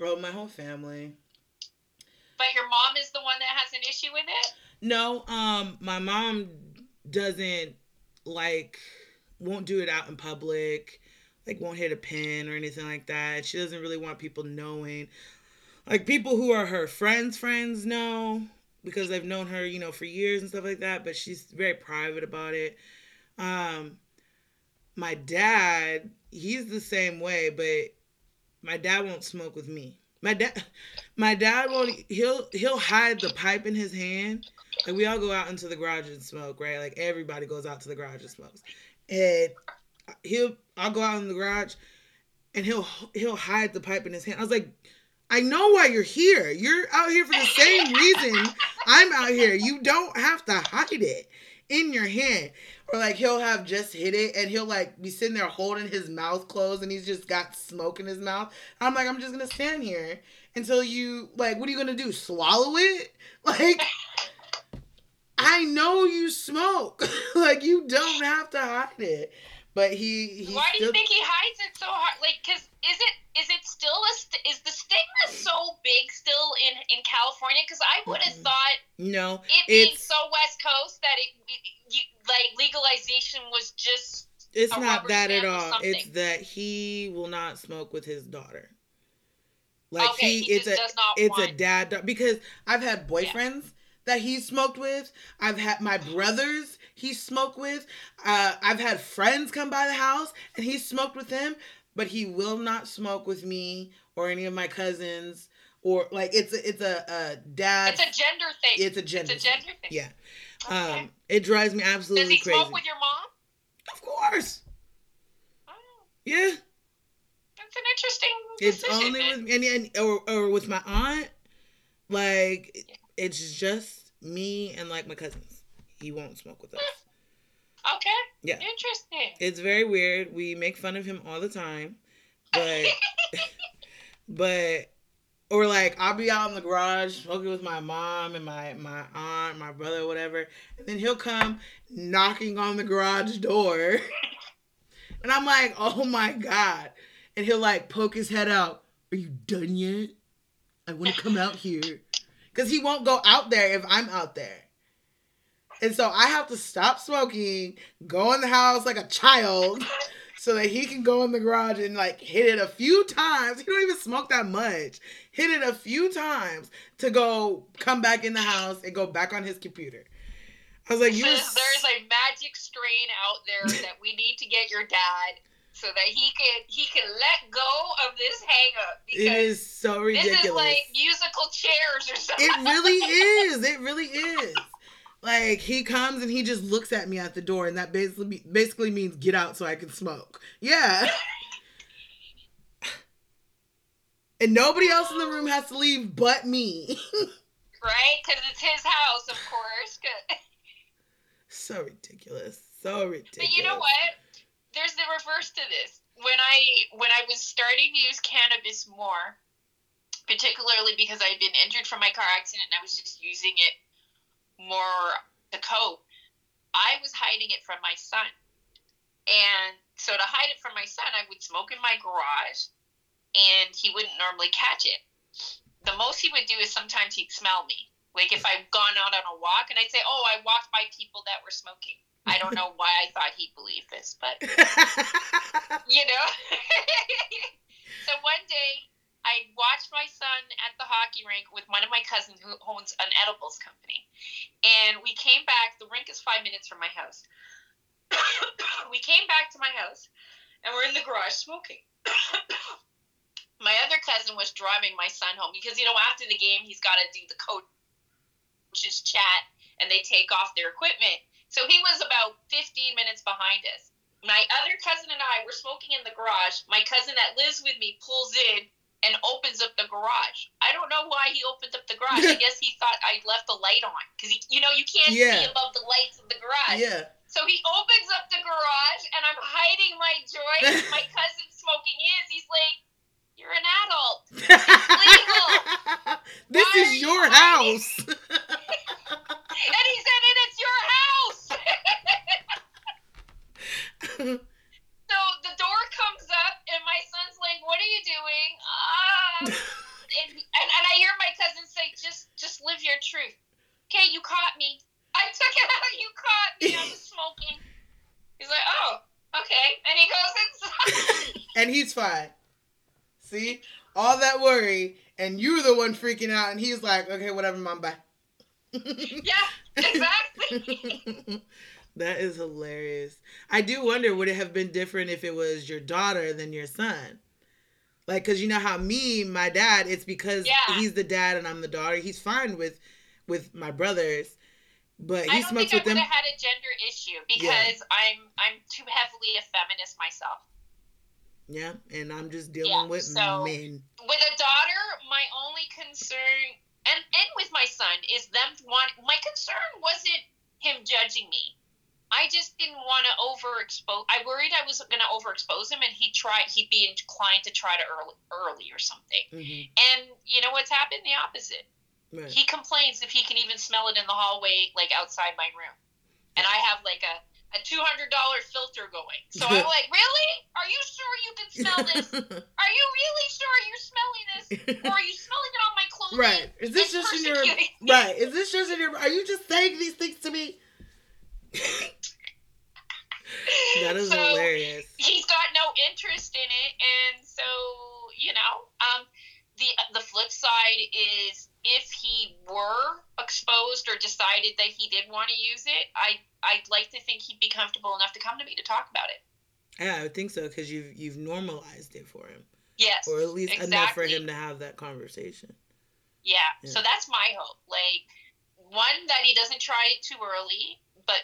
Oh, my whole family. But your mom is the one that has an issue with it? No, um, my mom doesn't like won't do it out in public, like won't hit a pin or anything like that. She doesn't really want people knowing. Like people who are her friends' friends know because they've known her, you know, for years and stuff like that, but she's very private about it. Um my dad, he's the same way, but my dad won't smoke with me My dad, my dad won't. He'll he'll hide the pipe in his hand. Like we all go out into the garage and smoke, right? Like everybody goes out to the garage and smokes, and he'll. I'll go out in the garage, and he'll he'll hide the pipe in his hand. I was like, I know why you're here. You're out here for the same reason I'm out here. You don't have to hide it in your hand. Or like he'll have just hit it and he'll like be sitting there holding his mouth closed and he's just got smoke in his mouth. I'm like, I'm just gonna stand here until you like what are you gonna do? Swallow it? Like I know you smoke. like you don't have to hide it. But he, he Why do you think he hides it so hard? Like, cause is it is it still a st- is the stigma so big still in in California? Because I would have thought no, it being so West Coast that it, it you, like legalization was just it's not that at all. It's that he will not smoke with his daughter. Like okay. he, He, it's just a does not it's a dad because I've had boyfriends that he smoked with. I've had my brothers he smoked with. Uh, I've had friends come by the house and he smoked with them, but he will not smoke with me or any of my cousins or like it's a, it's a, a dad. it's a gender thing. it's a gender. It's a gender thing. Yeah. Okay. Um, it drives me absolutely crazy. Does he crazy. smoke with your mom? of course. Oh, Yeah. that's an interesting. It's only with and, and or, or with my aunt. Like it's just me and like my cousins. He won't smoke with us. Okay. Yeah. Interesting. It's very weird. We make fun of him all the time. But but or like I'll be out in the garage smoking with my mom and my my aunt, my brother, whatever, and then he'll come knocking on the garage door, and I'm like, oh my god, and he'll like poke his head out. Are you done yet? I want to come out here, cause he won't go out there if I'm out there. And so I have to stop smoking, go in the house like a child, so that he can go in the garage and like hit it a few times. He don't even smoke that much. Hit it a few times to go come back in the house and go back on his computer. I was like, you. Says there's a magic strain out there that we need to get your dad so that he can he can let go of this hang up It is so ridiculous. this is like musical chairs or something. It really is. It really is. Like he comes and he just looks at me at the door, and that basically basically means get out so I can smoke. Yeah. And nobody else in the room has to leave but me. right? Because it's his house, of course. so ridiculous. So ridiculous. But you know what? There's the reverse to this. When I when I was starting to use cannabis more, particularly because I'd been injured from my car accident and I was just using it more to cope, I was hiding it from my son. And so to hide it from my son, I would smoke in my garage and he wouldn't normally catch it. The most he would do is sometimes he'd smell me. Like if I've gone out on a walk and I'd say, Oh, I walked by people that were smoking. I don't know why I thought he'd believe this, but you know. so one day I watched my son at the hockey rink with one of my cousins who owns an edibles company. And we came back, the rink is five minutes from my house. we came back to my house and we're in the garage smoking. my other cousin was driving my son home because, you know, after the game, he's got to do the coach's chat and they take off their equipment. So he was about 15 minutes behind us. My other cousin and I were smoking in the garage. My cousin that lives with me pulls in and opens up the garage. I don't know why he opened up the garage. I guess he thought I left the light on because you know you can't Yeah. see above the lights of the garage. yeah. So he opens up the garage and I'm hiding my joy. my cousin smoking his. He's like, "You're an adult." this Why is your hiding? house. And he said, "And it's your house." so the door comes up, and my son's like, "What are you doing?" Ah. and, and and I hear my cousin say, "Just just live your truth." Okay, you caught me. I took it out. You caught me. I was smoking. He's like, "Oh, okay," and he goes inside. and he's fine. See? All that worry, and you're the one freaking out, and he's like, okay, whatever, mom, bye. yeah, exactly. that is hilarious. I do wonder would it have been different if it was your daughter than your son? Like, cause you know how me, my dad, it's because Yeah. he's the dad and I'm the daughter. He's fine with with my brothers, but he I don't smokes think I with would them. have had a gender issue because I'm I'm too heavily a feminist myself. Yeah, and I'm just dealing Yeah, with so- men. With a daughter, my only concern and and with my son is them want my concern wasn't him judging me. I just didn't want to overexpose. I worried I was going to overexpose him, and he'd try. He'd be inclined to try to early, early or something. hmm And you know what's happened? The opposite. Right. He complains if he can even smell it in the hallway, like outside my room. And I have like a, a two hundred dollar filter going. So I'm like, really? Are you sure you can smell this? Are you really sure you're smelling this? Or are you smelling it on my clothing? right. Is this just in your right? Is this just in your? Are you just saying these things to me? that is So, hilarious. He's got no interest in it, and so you know, um, the the flip side is if he were exposed or decided that he did want to use it, I I'd like to think he'd be comfortable enough to come to me to talk about it. Yeah, I would think so because you've you've normalized it for him, Yes, or at least enough for him to have that conversation. Yeah. Yeah. So that's my hope. Like one that he doesn't try it too early, but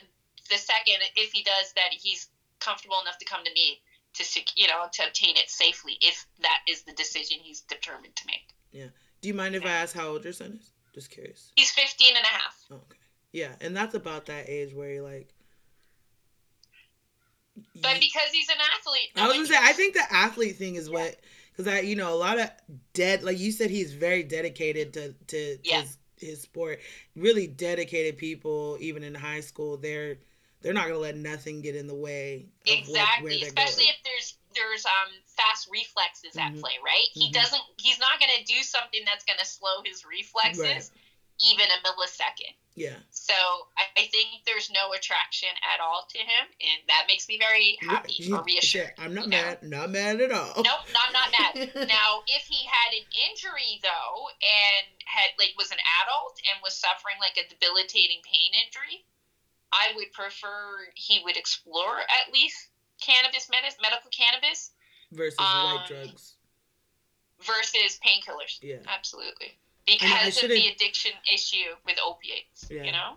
the second, if he does, that he's comfortable enough to come to me to you know to obtain it safely if that is the decision he's determined to make. Do you mind if I ask how old your son is? Just curious. He's 15 and a half. Oh, okay. Yeah, and that's about that age where you're like. But because he's an athlete, no I was gonna say, I think the athlete thing is what, because I, you know, a lot of dead, like you said, he's very dedicated to to, Yeah. his, his sport. Really dedicated people, even in high school, they're they're not gonna let nothing get in the way of what, where exactly, they're especially going. if there's there's um fast reflexes at Mhm. play, right? He Mhm. doesn't. He's not going to do something that's going to slow his reflexes Right. even a millisecond. Yeah, So I, I think there's no attraction at all to him, and that makes me very happy You- or reassured. I'm not you know? mad, not mad at all. Nope, no, I'm not mad. now, if he had an injury though, and had like was an adult and was suffering like a debilitating pain injury, I would prefer he would explore at least cannabis, med- medical cannabis, Versus um, white drugs. versus painkillers. Yeah. Absolutely, because of the addiction issue with opiates. Yeah. You know.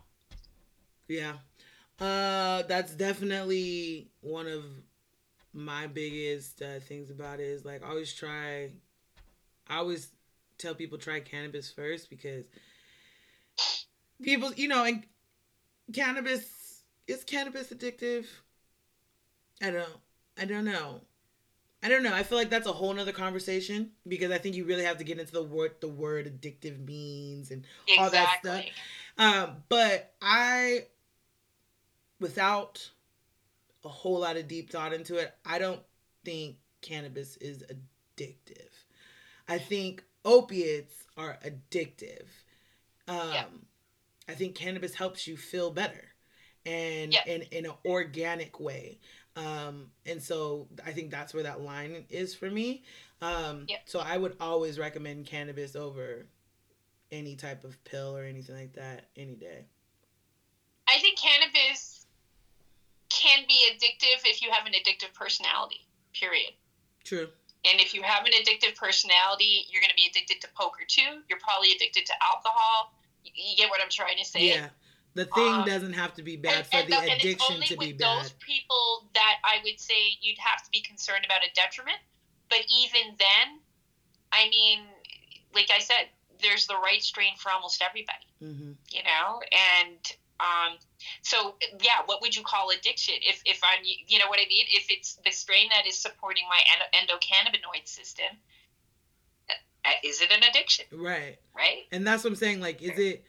Yeah. Uh that's definitely one of my biggest uh, things about it is like always try I always tell people try cannabis first because people, you know, and cannabis is cannabis addictive? I don't I don't know. I don't know. I feel like that's a whole nother conversation because I think you really have to get into the word the word addictive means and all that stuff. Um, but I, without a whole lot of deep thought into it, I don't think cannabis is addictive. I think opiates are addictive. Um, Yeah. I think cannabis helps you feel better, and Yeah. in in an organic way. Um, and so I think that's where that line is for me. Um, Yeah. So I would always recommend cannabis over any type of pill or anything like that any day. I think cannabis can be addictive if you have an addictive personality. Period. True. And if you have an addictive personality, you're going to be addicted to poker too. You're probably addicted to alcohol. You get what I'm trying to say? Yeah. The thing Um, doesn't have to be bad and, for and the the- and it's addiction only to be with bad. those people that I would say you'd have to be concerned about a detriment. But even then, I mean, like I said, there's the right strain for almost everybody. hmm you know and um so yeah what would you call addiction if if i'm you know what i mean if it's the strain that is supporting my endo- endocannabinoid system uh, is it an addiction Right. right And that's what I'm saying. Like, is it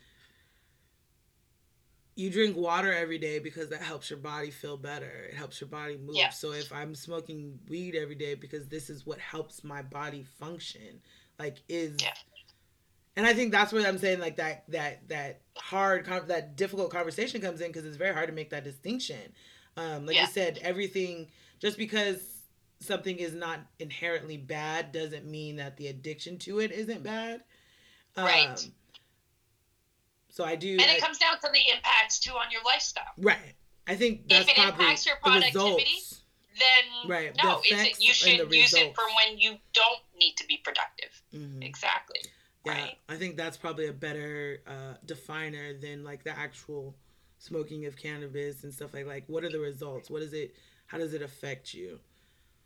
you drink water every day because that helps your body feel better. It helps your body move. Yeah. So if I'm smoking weed every day because this is what helps my body function, like is Yeah. and I think that's where I'm saying like that that that hard that difficult conversation comes in because it's very hard to make that distinction. Um, like Yeah. you said, everything just because something is not inherently bad doesn't mean that the addiction to it isn't bad. Right. So I do. and I- it comes down to the impacts too on your lifestyle right. I think that's if it probably impacts your productivity, results. then Right, the no, it's you should use it for when you don't need to be productive. Mhm. Exactly. Yeah, Right. I think that's probably a better uh, definer than like the actual smoking of cannabis and stuff like like what are the results? What is it? How does it affect you?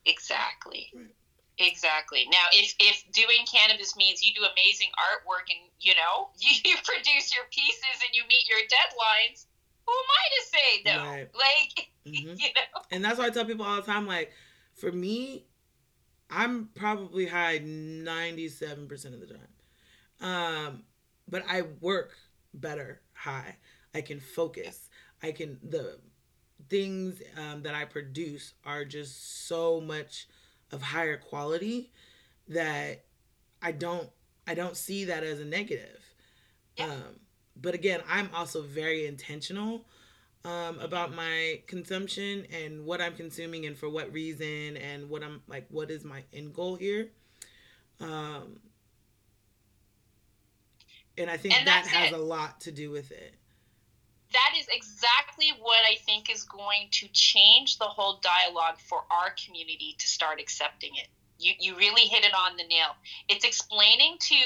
Exactly. Right. Exactly. Now, if if doing cannabis means you do amazing artwork and you know you, you produce your pieces and you meet your deadlines, who am I to say no? Right. Like, Mhm. you know. And that's why I tell people all the time like for me, I'm probably high 97% of the time. Um, but I work better high. I can focus. I can the things um, that I produce are just so much of higher quality that I don't I don't see that as a negative. Yeah. Um, but again, I'm also very intentional um, about my consumption and what I'm consuming and for what reason and what I'm like what is my end goal here. Um, and I think And that has it. a lot to do with it. That is exactly what I think is going to change the whole dialogue for our community to start accepting it. You, you really hit it on the nail. It's explaining to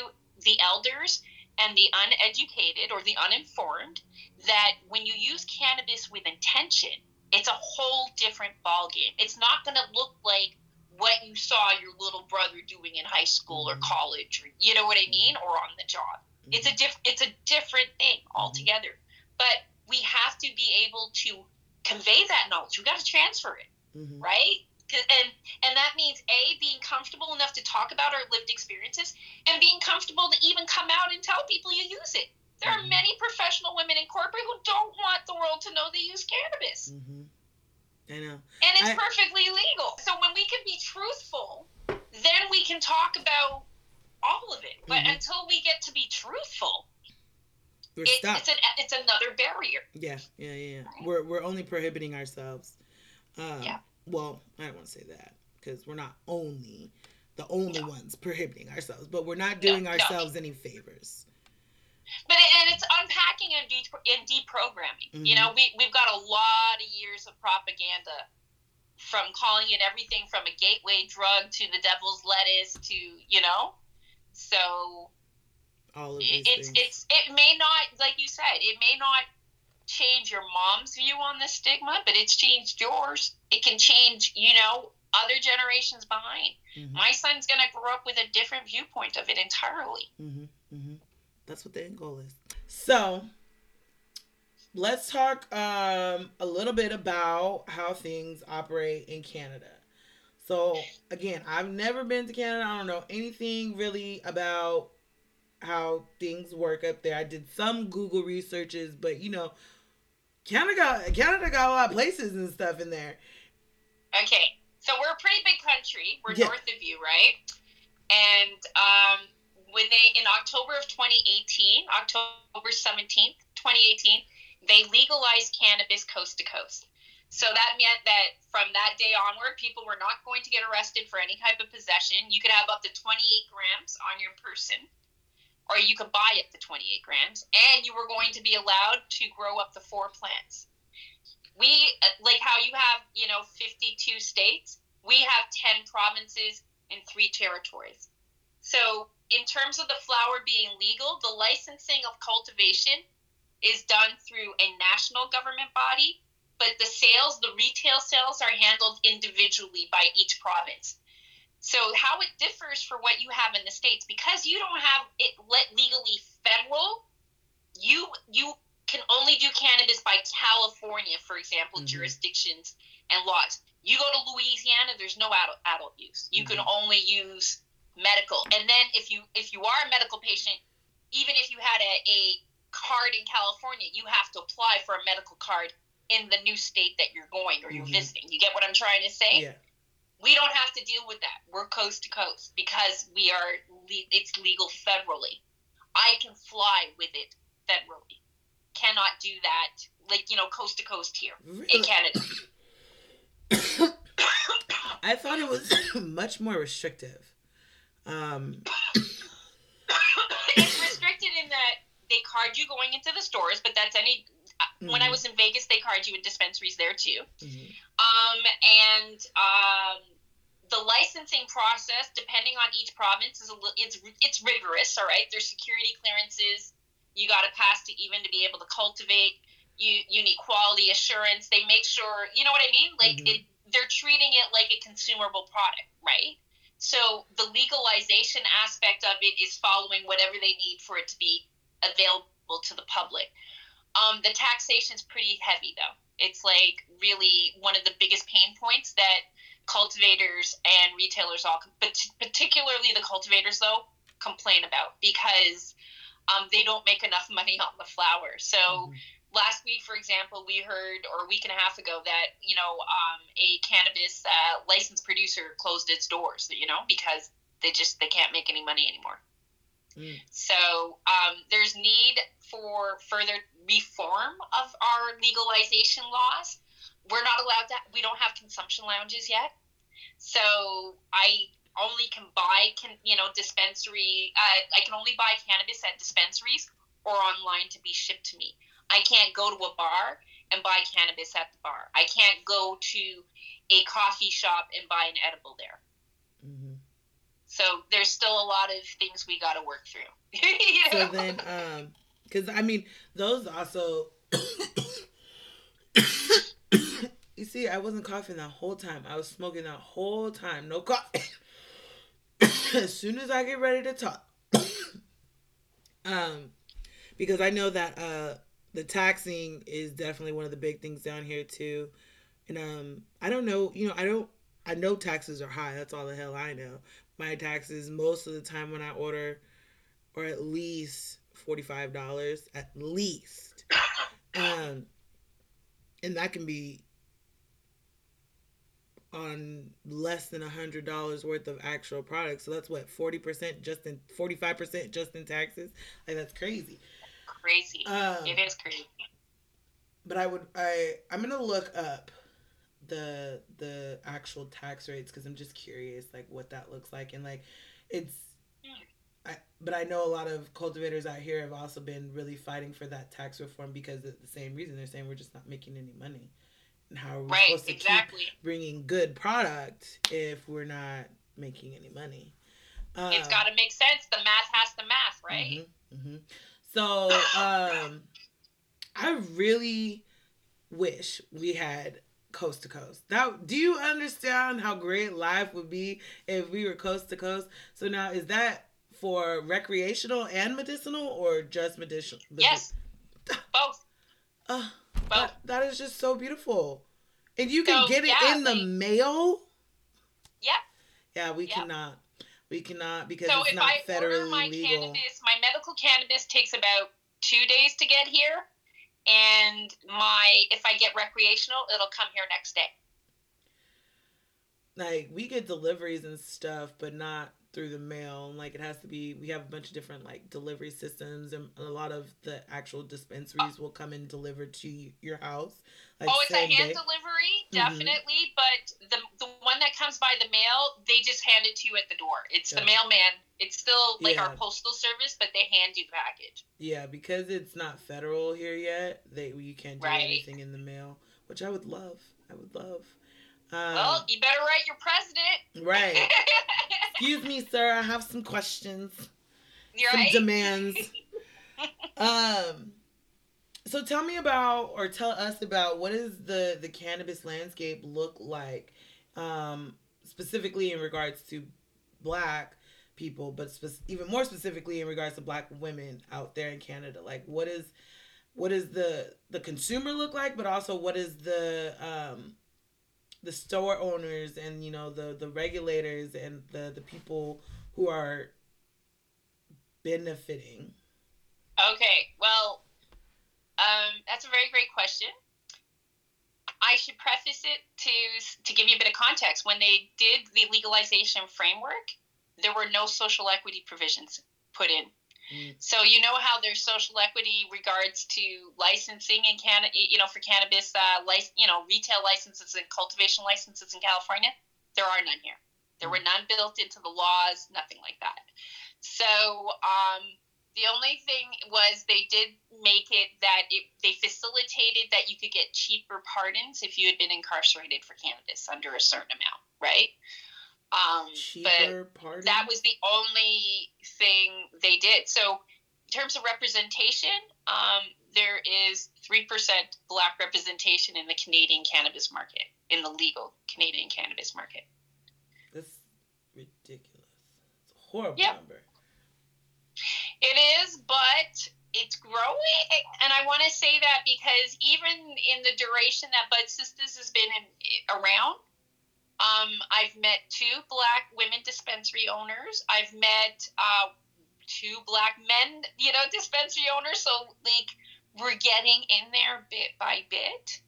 the elders and the uneducated or the uninformed that when you use cannabis with intention, it's a whole different ballgame. It's not going to look like what you saw your little brother doing in high school or Mhm. college, or you know what I mean, or on the job. It's a diff- it's a different thing altogether. But we have to be able to convey that knowledge. We've got to transfer it, Mhm. right? 'Cause- And and that means a being comfortable enough to talk about our lived experiences, and being comfortable to even come out and tell people you use it. There are Mhm. many professional women in corporate who don't want the world to know they use cannabis, Mhm. I know. and it's I- perfectly legal. So when we can be truthful, then we can talk about all of it. But Mhm. until we get to be truthful, We're it, stuck. it's an it's another barrier. Yeah, yeah, yeah. yeah. We're we're only prohibiting ourselves. Um, Yeah. Well, I don't want to say that because we're not only the only No. ones prohibiting ourselves, but we're not doing no. ourselves any favors. But and it's unpacking and, de- and deprogramming. You Mhm. know, we we've got a lot of years of propaganda from calling it everything from a gateway drug to the devil's lettuce to you know. So All of it, it's things. it's it may not like you said it may not change your mom's view on the stigma, but it's changed yours. It can change you know other generations behind. Mhm, My son's gonna grow up with a different viewpoint of it entirely. mhm, mhm. That's what the end goal is. So, let's talk um, a little bit about how things operate in Canada. So, again, I've never been to Canada. I don't know anything really about how things work up there. I did some Google researches, but you know, Canada got, Canada got a lot of places and stuff in there. Okay, so we're a pretty big country. We're Yeah. north of you, right? And um, when they in October of 2018, October 17th, 2018, they legalized cannabis coast to coast. So that meant that from that day onward, people were not going to get arrested for any type of possession. You could have up to 28 grams on your person, or you could buy it to 28 grams, and you were going to be allowed to grow up the four plants. We uh, like how you have you know 52 states we have 10 provinces and three territories. So in terms of the flower being legal the licensing of cultivation is done through a national government body but the sales the retail sales are handled individually by each province so how it differs for what you have in the states because you don't have it let legally federal you you can only do cannabis by California, for example, Mhm. jurisdictions and laws. You go to Louisiana, there's no adult, adult use. You can Mhm. only use medical. And then if you if you are a medical patient, even if you had a, a card in California, you have to apply for a medical card in the new state that you're going or you're Mhm. visiting. You get what I'm trying to say? Yeah. We don't have to deal with that. We're coast to coast because we are le- it's legal federally. I can fly with it federally. Cannot do that like you know coast to coast here in Canada. I thought it was much more restrictive. Um, it's restricted in that they card you going into the stores, but that's any. uh, When I Mhm. was in Vegas, they card you in dispensaries there too. mhm. Um, and um, the licensing process, depending on each province, is a it's it's rigorous. All right, there's security clearances you got to pass to even to be able to cultivate. You you need quality assurance. They make sure you know what I mean. Like Mhm. it, they're treating it like a consumable product, right? So the legalization aspect of it is following whatever they need for it to be available to the public. Um, the taxation is pretty heavy though. It's like really one of the biggest pain points that cultivators and retailers all, but particularly the cultivators though, complain about because um, they don't make enough money on the flower. So Mhm. last week, for example, we heard, or a week and a half ago, that you know um, a cannabis uh, licensed producer closed its doors. You know because they just they can't make any money anymore. Mm. So um, there's need for further reform of our legalization laws. We're not allowed to. We don't have consumption lounges yet. So I only can buy can you know dispensary. Uh, I can only buy cannabis at dispensaries or online to be shipped to me. I can't go to a bar and buy cannabis at the bar. I can't go to a coffee shop and buy an edible there. Mhm. So there's still a lot of things we got to work through. You So then, um, because I mean, those also. see, I wasn't coughing that whole time. I was smoking that whole time. No cough. as soon as I get ready to talk, um, because I know that uh the taxing is definitely one of the big things down here too, and um, I don't know. You know, I don't. I know taxes are high. That's all the hell I know. My taxes most of the time when I order or at least forty-five dollars at least, um, and that can be on less than a hundred dollars worth of actual products. So that's what forty percent just in forty-five percent just in taxes. Like that's crazy. crazy. Um, it is crazy. but I would I I'm gonna look up the the actual tax rates because I'm just curious like what that looks like and like it's I but I know a lot of cultivators out here have also been really fighting for that tax reform because of the same reason they're saying we're just not making any money and how are we Right, supposed to exactly. keep bringing good product if we're not making any money um, it's got to make sense. The math has to math, right? Mhm, mhm. So, um, I really wish we had coast to coast. That do you understand how great life would be if we were coast to coast? So now is that for recreational and medicinal or just medicinal? Yes, both. Uh, That, that is just so beautiful. And you can So, get it yeah, in the mail? Yep. Yeah, we Yep. cannot. We cannot because So it's if not I order federally my legal. cannabis, my medical cannabis takes about two days to get here, and my if I get recreational, it'll come here next day. like we get deliveries and stuff but not through the mail like it has to be we have a bunch of different like delivery systems and a lot of the actual dispensaries will come and deliver to your house like oh, it's a hand day. delivery, Mhm. definitely. But the the one that comes by the mail, they just hand it to you at the door. It's Yeah. the mailman. It's still like our postal service, but they hand you the package. yeah because it's not federal here yet they you can't do Right. anything in the mail which i would love i would love um, well, you better write your president. right excuse me sir i have some questions You're some right. demands. um, so tell me about, or tell us about, what is the the cannabis landscape look like, um, specifically in regards to black people, but spe- even more specifically in regards to black women out there in Canada. Like, what is what is the the consumer look like, but also what is the um, the store owners and you know the the regulators and the the people who are benefiting? Okay, well, um, that's a very great question. I should preface it to to give you a bit of context. When they did the legalization framework, there were no social equity provisions put in. Mm. So you know how there's social equity regards to licensing in Canada, you know, for cannabis, uh, lic- you know, retail licenses and cultivation licenses in California. There are none here. There were none built into the laws, nothing like that. So um, The only thing was they did make it that it, they facilitated that you could get cheaper pardons if you had been incarcerated for cannabis under a certain amount, right? Um, cheaper pardons. That was the only thing they did. So, in terms of representation, um, there is three percent black representation in the Canadian cannabis market, in the legal Canadian cannabis market. That's ridiculous. It's a horrible yep. number. It is, but it's growing. And I want to say that because even in the duration that Bud Sisters has been in, around, um, I've met two black women dispensary owners. I've met uh, two black men, you know, dispensary owners. So, like, we're getting in there bit by bit.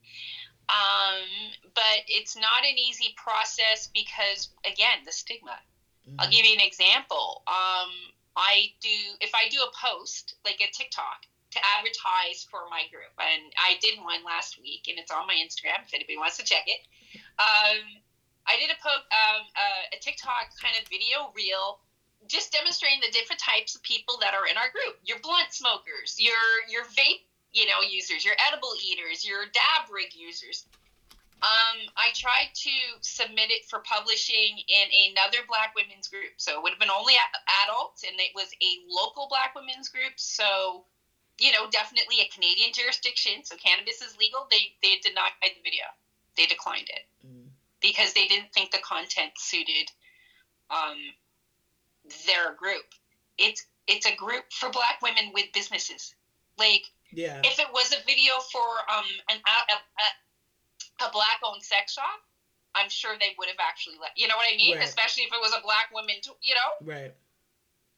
Um, but it's not an easy process because, again, the stigma. Mm-hmm. I'll give you an example. Um, I do if I do a post like a TikTok to advertise for my group, and I did one last week, and it's on my Instagram if anybody wants to check it. Um, I did a po- um, uh, a TikTok kind of video reel, just demonstrating the different types of people that are in our group. Your blunt smokers, your your vape, you know, users, your edible eaters, your dab rig users. Um, I tried to submit it for publishing in another Black women's group. So it would have been only adults, and it was a local Black women's group. So, you know, definitely a Canadian jurisdiction. So cannabis is legal. They they denied the video. They declined it mm. Because they didn't think the content suited um, their group. It's it's a group for Black women with businesses. Like, yeah. if it was a video for um an a, a a black owned sex shop, I'm sure they would have actually let you know what I mean? Right. Especially if it was a black woman, to, you know? Right.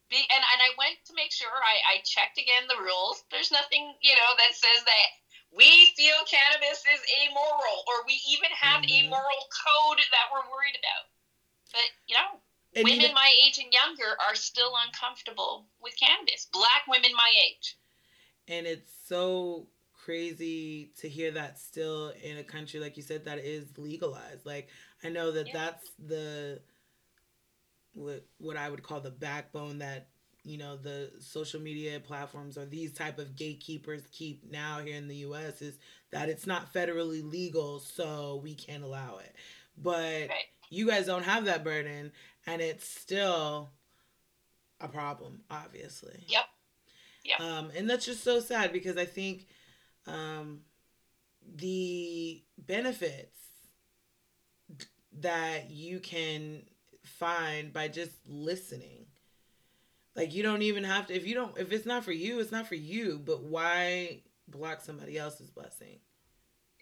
Be, and, and I went to make sure I, I checked again the rules. There's nothing, you know, that says that we feel cannabis is amoral or we even have mm-hmm. a moral code that we're worried about. But, you know, and women my age and younger are still uncomfortable with cannabis. Black women my age. And it's so crazy to hear that still in a country like you said that is legalized. Like I know that yeah. that's the what what I would call the backbone that you know the social media platforms or these type of gatekeepers keep now here in the US is that it's not federally legal so we can't allow it. But right. you guys don't have that burden and it's still a problem obviously. Yep. Yep. Um, and that's just so sad because I think um, the benefits that you can find by just listening. Like you don't even have to if you don't if it's not for you, it's not for you, but why block somebody else's blessing?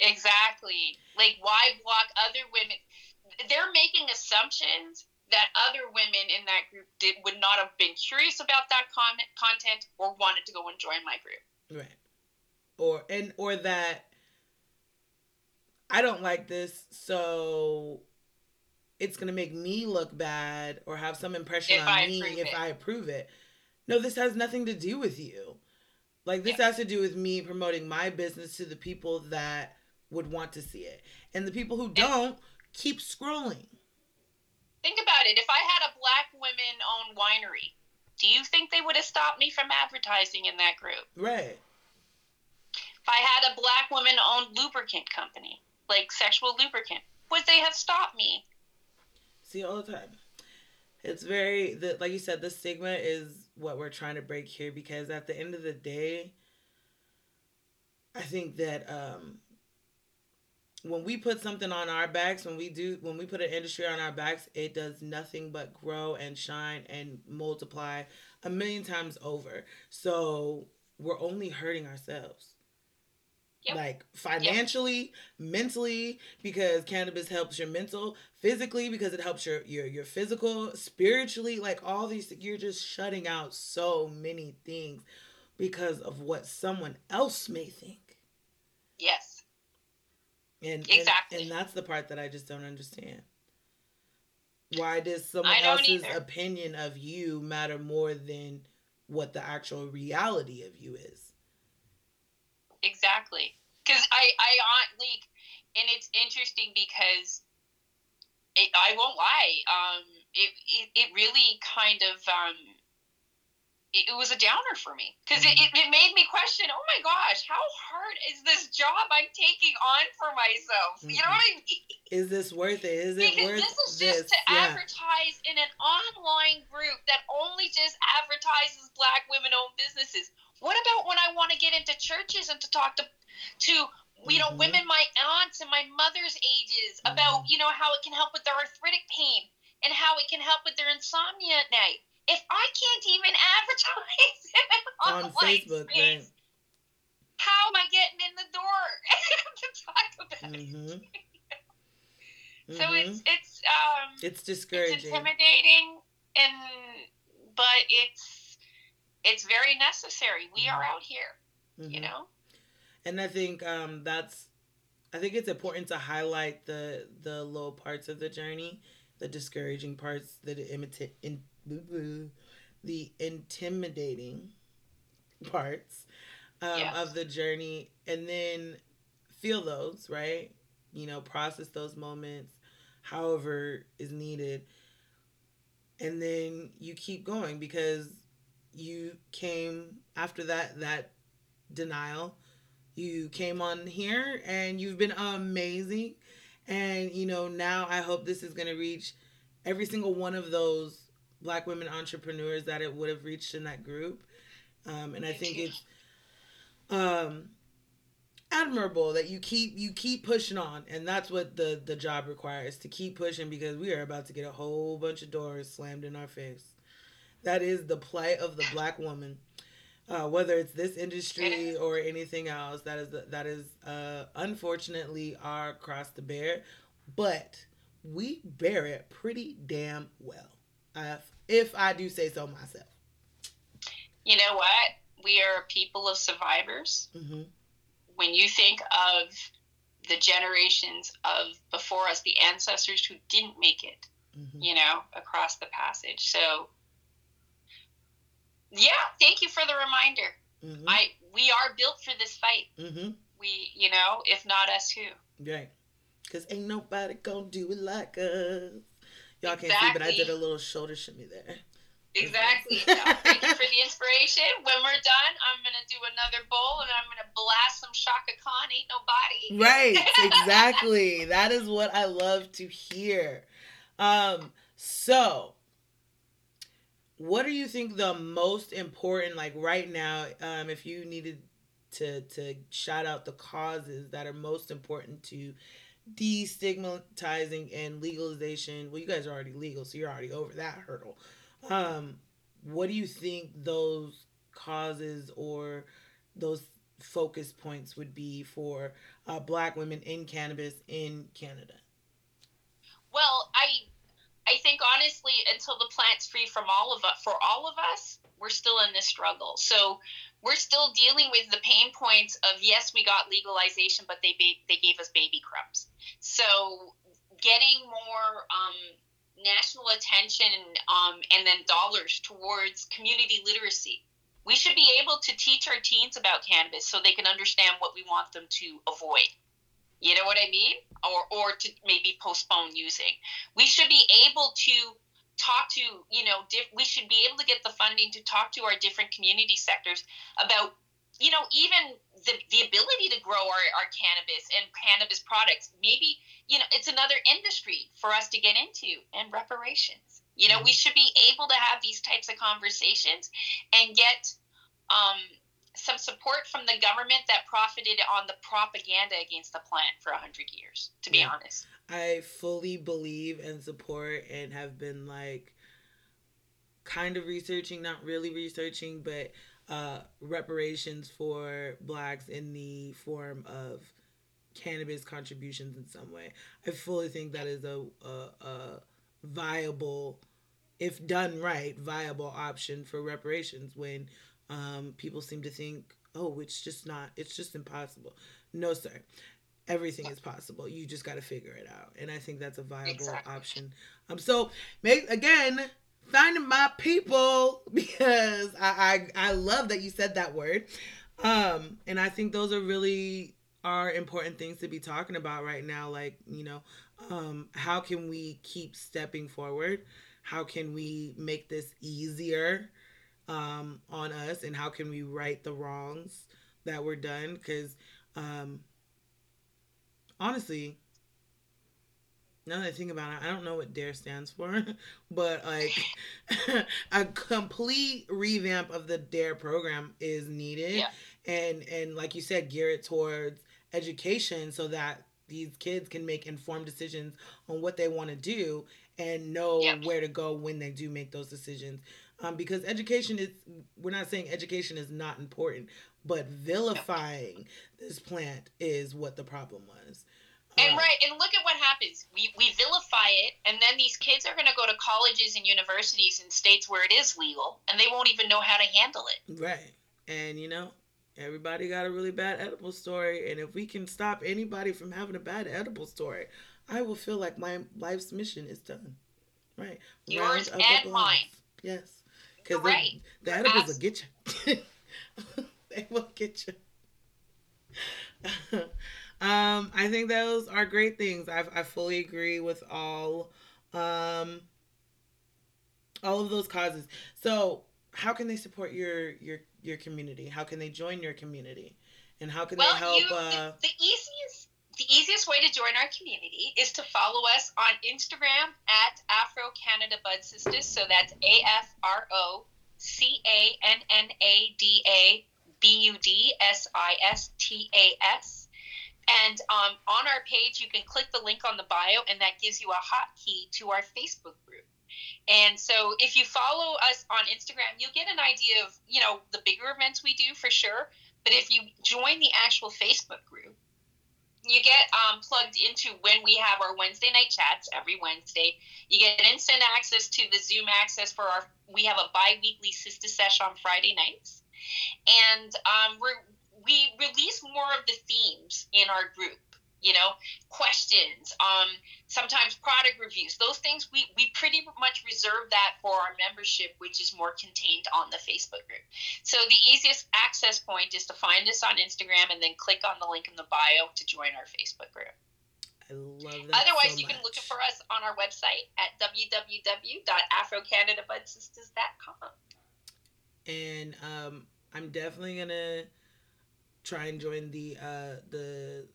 Exactly. Like why block other women? They're making assumptions that other women in that group did would not have been curious about that con- content or wanted to go and join my group. Right or and or that I don't like this, so it's gonna make me look bad or have some impression if on I me if it. I approve it. No, this has nothing to do with you. Like this yeah. has to do with me promoting my business to the people that would want to see it. And the people who don't keep scrolling. Think about it. If I had a black women owned winery, do you think they would have stopped me from advertising in that group? Right. If I had a black woman owned lubricant company, like sexual lubricant, would they have stopped me? See, all the time. It's very, the, like you said, the stigma is what we're trying to break here because at the end of the day, I think that um, when we put something on our backs, when we do, when we put an industry on our backs, it does nothing but grow and shine and multiply a million times over. So we're only hurting ourselves. Yep. Like financially, yep. mentally, because cannabis helps your mental, physically, because it helps your your your physical, spiritually, like all these you're just shutting out so many things because of what someone else may think. Yes. And exactly. and, and that's the part that I just don't understand. Why does someone else's either. opinion of you matter more than what the actual reality of you is? Exactly. Because I, I like, and it's interesting because it, I won't lie. Um, it, it, it really kind of, um, it, it was a downer for me because mm-hmm. it, it, made me question oh my gosh how hard is this job i'm taking on for myself mm-hmm. you know what i mean is this worth it is it because worth this is just this? to yeah. advertise in an online group that only just advertises black women owned businesses what about when i want to get into churches and to talk to to you know mm-hmm. women my aunts and my mother's ages about mm-hmm. you know how it can help with their arthritic pain and how it can help with their insomnia at night if I can't even advertise on, on Facebook, space, right. how am I getting in the door to talk about mm-hmm. it? So mm-hmm. it's it's um it's discouraging, it's intimidating, and but it's it's very necessary. We are mm-hmm. out here, mm-hmm. you know. And I think um that's I think it's important to highlight the the low parts of the journey, the discouraging parts, the imitate in the intimidating parts um, yes. of the journey and then feel those, right? You know, process those moments however is needed. And then you keep going because you came after that that denial. You came on here and you've been amazing. And you know, now I hope this is going to reach every single one of those black women entrepreneurs that it would have reached in that group. Um, and I think it's um, admirable that you keep you keep pushing on, and that's what the the job requires to keep pushing because we are about to get a whole bunch of doors slammed in our face. That is the plight of the black woman. Uh, whether it's this industry or anything else, that is that is uh, unfortunately our cross to bear, but we bear it pretty damn well if I do say so myself. You know what? We are a people of survivors. Mm-hmm. When you think of the generations of before us, the ancestors who didn't make it, mm-hmm. you know, across the passage. So, yeah, thank you for the reminder. Mm-hmm. I we are built for this fight. Mm-hmm. We, you know, if not us, who? Right. Because ain't nobody gonna do it like us. Y'all exactly. can't see, but I did a little shoulder shimmy there. Exactly. thank you for the inspiration. When we're done, I'm gonna do another bowl and I'm gonna blast some Chaka Khan. Ain't nobody. Right. Exactly. that is what I love to hear. Um. So, what do you think the most important, like right now, um, if you needed to to shout out the causes that are most important to destigmatizing and legalization. Well, you guys are already legal, so you're already over that hurdle. Um, what do you think those causes or those focus points would be for uh, Black women in cannabis in Canada? Well, I I think honestly, until the plant's free from all of us, for all of us, we're still in this struggle. So we're still dealing with the pain points of yes, we got legalization, but they ba- they gave us baby crumbs. So getting more um, national attention um, and then dollars towards community literacy. We should be able to teach our teens about cannabis so they can understand what we want them to avoid. You know what I mean? Or or to maybe postpone using. We should be able to talk to you know diff- we should be able to get the funding to talk to our different community sectors about you know even the, the ability to grow our, our cannabis and cannabis products maybe you know it's another industry for us to get into and reparations you know we mm-hmm. should be able to have these types of conversations and get um, some support from the government that profited on the propaganda against the plant for 100 years to be yeah. honest I fully believe and support and have been like kind of researching, not really researching, but uh, reparations for blacks in the form of cannabis contributions in some way. I fully think that is a, a, a viable, if done right, viable option for reparations when um, people seem to think, oh, it's just not, it's just impossible. No, sir everything is possible. You just got to figure it out, and I think that's a viable exactly. option. Um, so make again finding my people because I, I I love that you said that word, um, and I think those are really are important things to be talking about right now. Like you know, um, how can we keep stepping forward? How can we make this easier? Um, on us and how can we right the wrongs that were done because um, honestly now that I think about it, I don't know what DARE stands for, but like a complete revamp of the DARE program is needed, Yeah. and and like you said, gear it towards education so that these kids can make informed decisions on what they want to do and know where to go when they do make those decisions. Um, because education is, we're not saying education is not important, but vilifying this plant is what the problem was. And Um, right, and look at what happens. We we vilify it, and then these kids are going to go to colleges and universities in states where it is legal, and they won't even know how to handle it. Right. And you know, everybody got a really bad edible story. And if we can stop anybody from having a bad edible story, I will feel like my life's mission is done. Right. Yours Round of and mine. Yes. Because right. the edibles Abs- will get you. they will get you. um, I think those are great things. I I fully agree with all um all of those causes. So, how can they support your your your community? How can they join your community? And how can Well, they help you, uh the, the easiest the easiest way to join our community is to follow us on Instagram at Afro Cannada Bud Sisters. So that's A F R O C A N N A D A B U D S I S T A S. And um, on our page, you can click the link on the bio, and that gives you a hotkey to our Facebook group. And so, if you follow us on Instagram, you'll get an idea of you know the bigger events we do for sure. But if you join the actual Facebook group, you get um, plugged into when we have our Wednesday night chats every Wednesday. You get instant access to the Zoom access for our. We have a bi-weekly sister sesh on Friday nights, and um, we're, we release more of the themes in our group. You know, questions, um, sometimes product reviews. Those things we we pretty much reserve that for our membership, which is more contained on the Facebook group. So the easiest access point is to find us on Instagram and then click on the link in the bio to join our Facebook group. I love that. Otherwise, so you can look for us on our website at www.afrocannadabudsisters.com. and um, I'm definitely gonna try and join the uh, the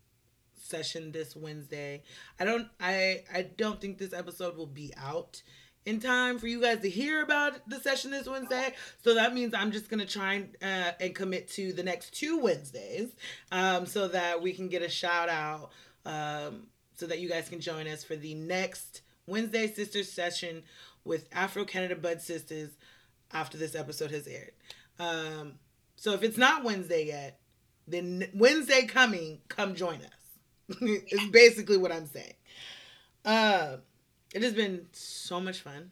session this Wednesday. I don't I I don't think this episode will be out in time for you guys to hear about the session this Wednesday. So that means I'm just gonna try and uh, and commit to the next two Wednesdays, um, so that we can get a shout out, um, so that you guys can join us for the next Wednesday Sisters session with Afro Cannada Bud Sisters after this episode has aired. Um, so if it's not Wednesday yet, then Wednesday coming, come join us. it's basically what I'm saying. Uh, it has been so much fun.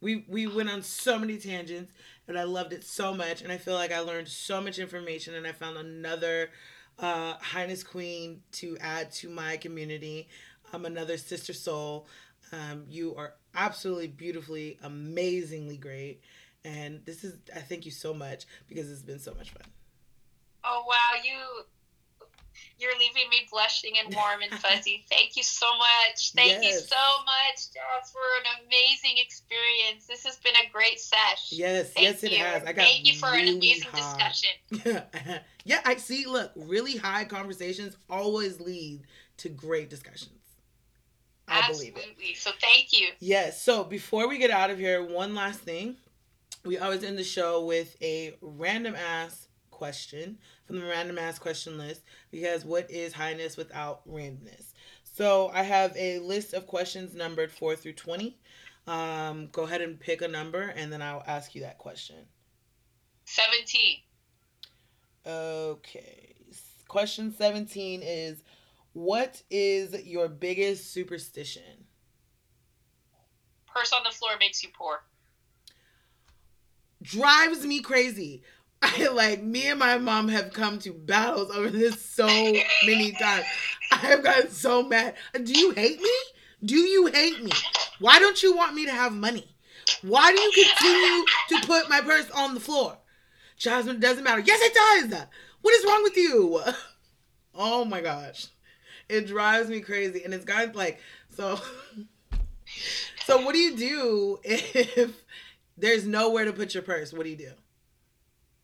We we went on so many tangents, and I loved it so much. And I feel like I learned so much information, and I found another uh, Highness Queen to add to my community. I'm another sister soul. Um, you are absolutely beautifully, amazingly great. And this is, I thank you so much because it's been so much fun. Oh wow, you you're leaving me blushing and warm and fuzzy. Thank you so much. Thank you so much, Joss, for an amazing experience. This has been a great sesh. Yes, Thank yes, it has. I got Thank you for an really amazing high- discussion. yeah, I see. Look, really high conversations always lead to great discussions. I believe it. Absolutely. So thank you. Yes. So before we get out of here, one last thing. We always end the show with a random ass question from the random ass question list because what is highness without randomness? So I have a list of questions numbered four through twenty. Um, go ahead and pick a number, and then I'll ask you that question. Seventeen. Okay. Question 17 is What is your biggest superstition? Purse on the floor makes you poor. Drives me crazy. I like me and my mom have come to battles over this so many times. I have gotten so mad. Do you hate me? Do you hate me? Why don't you want me to have money? Why do you continue to put my purse on the floor? Jasmine, doesn't matter. Yes, it does. What is wrong with you? Oh my gosh. It drives me crazy. And it's got like, so, so what do you do if There's nowhere to put your purse. What do you do?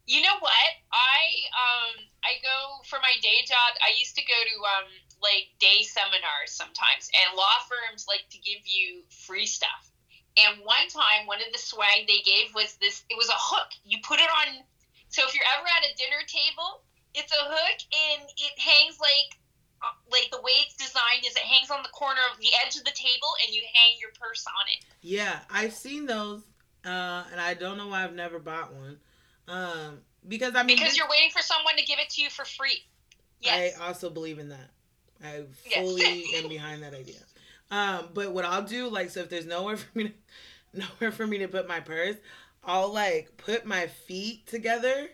You know what? I um I go for my day job. I used to go to um like day seminars sometimes, and law firms like to give you free stuff. And one time, one of the swag they gave was this. It was a hook. You put it on. So if you're ever at a dinner table, it's a hook, and it hangs like uh, like the way it's designed is it hangs on the corner of the edge of the table, and you hang your purse on it. Yeah, I've seen those, uh, and I don't know why I've never bought one. Um, because I mean, Because you're waiting for someone to give it to you for free. Yes. I also believe in that. I Yes. fully am behind that idea. Um, but what I'll do, like, so if there's nowhere for me to, nowhere for me to put my purse, I'll like put my feet together,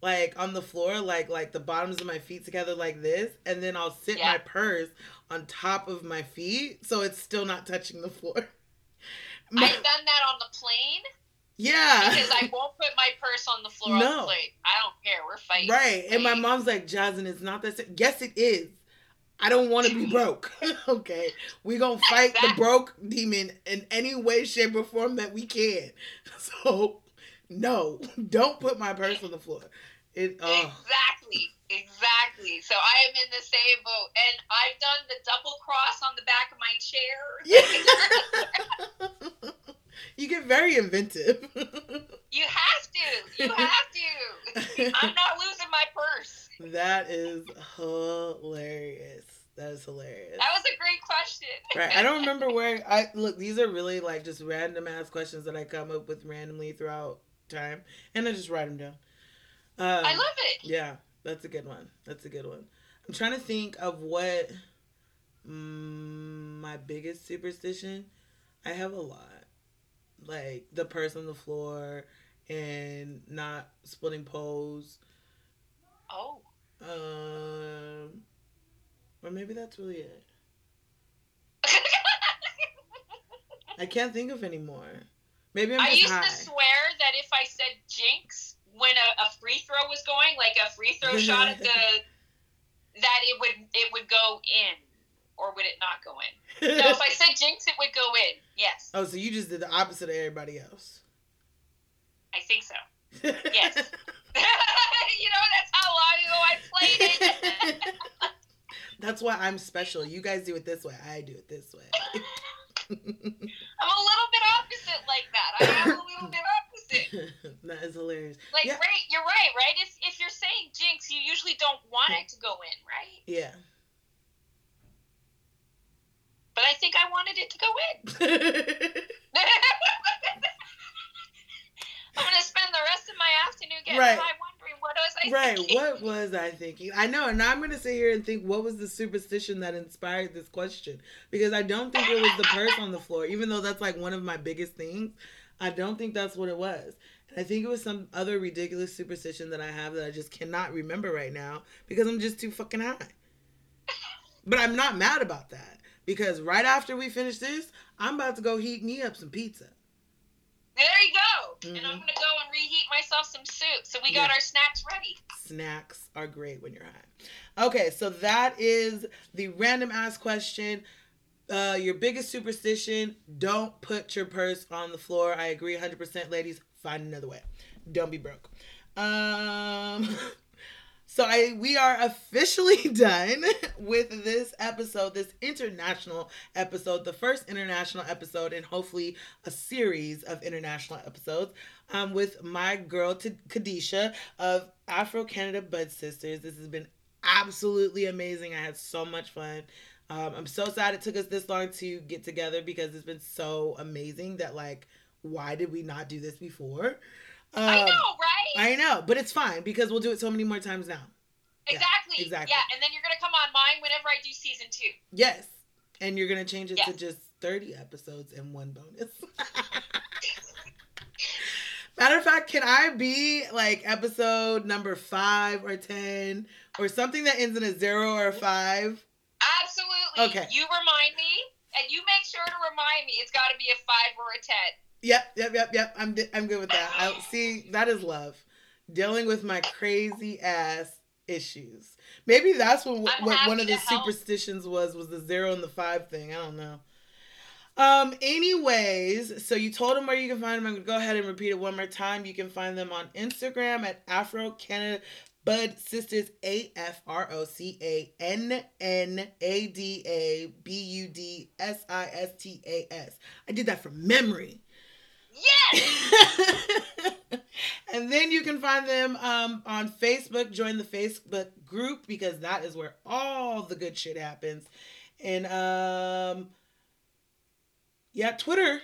like on the floor, like like the bottoms of my feet together, like this, and then I'll sit Yeah. my purse on top of my feet, so it's still not touching the floor. My- I've done that on the plane yeah. because I won't put my purse on the floor on No. the plane. I don't care. We're fighting. Right. And my mom's like, Jasmine, it's not that. si-" Yes, it is. I don't want to be broke. okay. We're going to fight the broke demon in any way, shape, or form that we can. So, no, don't put my purse on the floor. It, oh. Exactly. Exactly. So I am in the same boat. And I've done the double cross on the back of my chair. Yeah. You get very inventive. You have to. You have to. I'm not losing my purse. that is hilarious. That is hilarious. That was a great question. Right. I don't remember where I look. These are really like just random ass questions that I come up with randomly throughout time, and I just write them down. Um, I love it. Yeah, that's a good one. That's a good one. I'm trying to think of what mm, my biggest superstition. I have a lot, like the purse on the floor and not splitting poles. Oh. Um, or maybe that's really it. I can't think of anymore. Maybe I'm I used high. to swear that if I said jinx when a, a free throw was going, like a free throw shot at the, that it would it would go in, or would it not go in? No, if I said jinx, it would go in. Yes, oh, so you just did the opposite of everybody else. I think so. Yes. you know, that's how long ago I played it. That's why I'm special. You guys do it this way. I do it this way. I'm a little bit opposite like that. I am a little bit opposite. that is hilarious. Like, Yeah. right, you're right, right? If, if you're saying jinx, you usually don't want it to go in, right? Yeah. But I think I wanted it to go in. I'm gonna spend the rest of my afternoon getting Right. high wondering what was I right. thinking. What was I thinking? I know, and now I'm gonna sit here and think what was the superstition that inspired this question? Because I don't think it was the purse on the floor, even though that's like one of my biggest things. I don't think that's what it was. And I think it was some other ridiculous superstition that I have that I just cannot remember right now because I'm just too fucking high. But I'm not mad about that because right after we finish this, I'm about to go heat me up some pizza. There you go. And Mhm. I'm gonna go and reheat myself some soup. So we got Yeah. our snacks ready. snacks are great when you're high. Okay, so that is the random ass question. Uh, your biggest superstition: don't put your purse on the floor. I agree, hundred percent, ladies. Find another way. Don't be broke. Um, so I we are officially done with this episode, this international episode, the first international episode, and hopefully a series of international episodes. Um, with my girl T- Kadisha of Afro Cannada Bud Sisters. This has been absolutely amazing. I had so much fun. Um, I'm so sad it took us this long to get together because it's been so amazing that like, why did we not do this before? Um, I know, right? I know, but it's fine because we'll do it so many more times now. yeah, exactly. exactly. Yeah, and then you're gonna come on mine whenever I do season two. Yes, and you're gonna change it to just 30 episodes and one bonus. Matter of fact, can I be like episode number five or ten or something that ends in a zero or a five? Absolutely. Okay. You remind me, and you make sure to remind me. It's got to be a five or a ten. Yep, yep, yep, yep. I'm I'm good with that. I see that is love. Dealing with my crazy ass issues. Maybe that's what, what one of the help. superstitions was was the zero and the five thing. I don't know. Um, anyways, so you told them where you can find them. I'm gonna go ahead and repeat it one more time. You can find them on Instagram at Afro Cannada Bud Sisters A F R O C A N N A D A B U D S I S T A S. I did that from memory. Yes. and then you can find them um, on Facebook. Join the Facebook group because that is where all the good shit happens. And um, yeah, Twitter.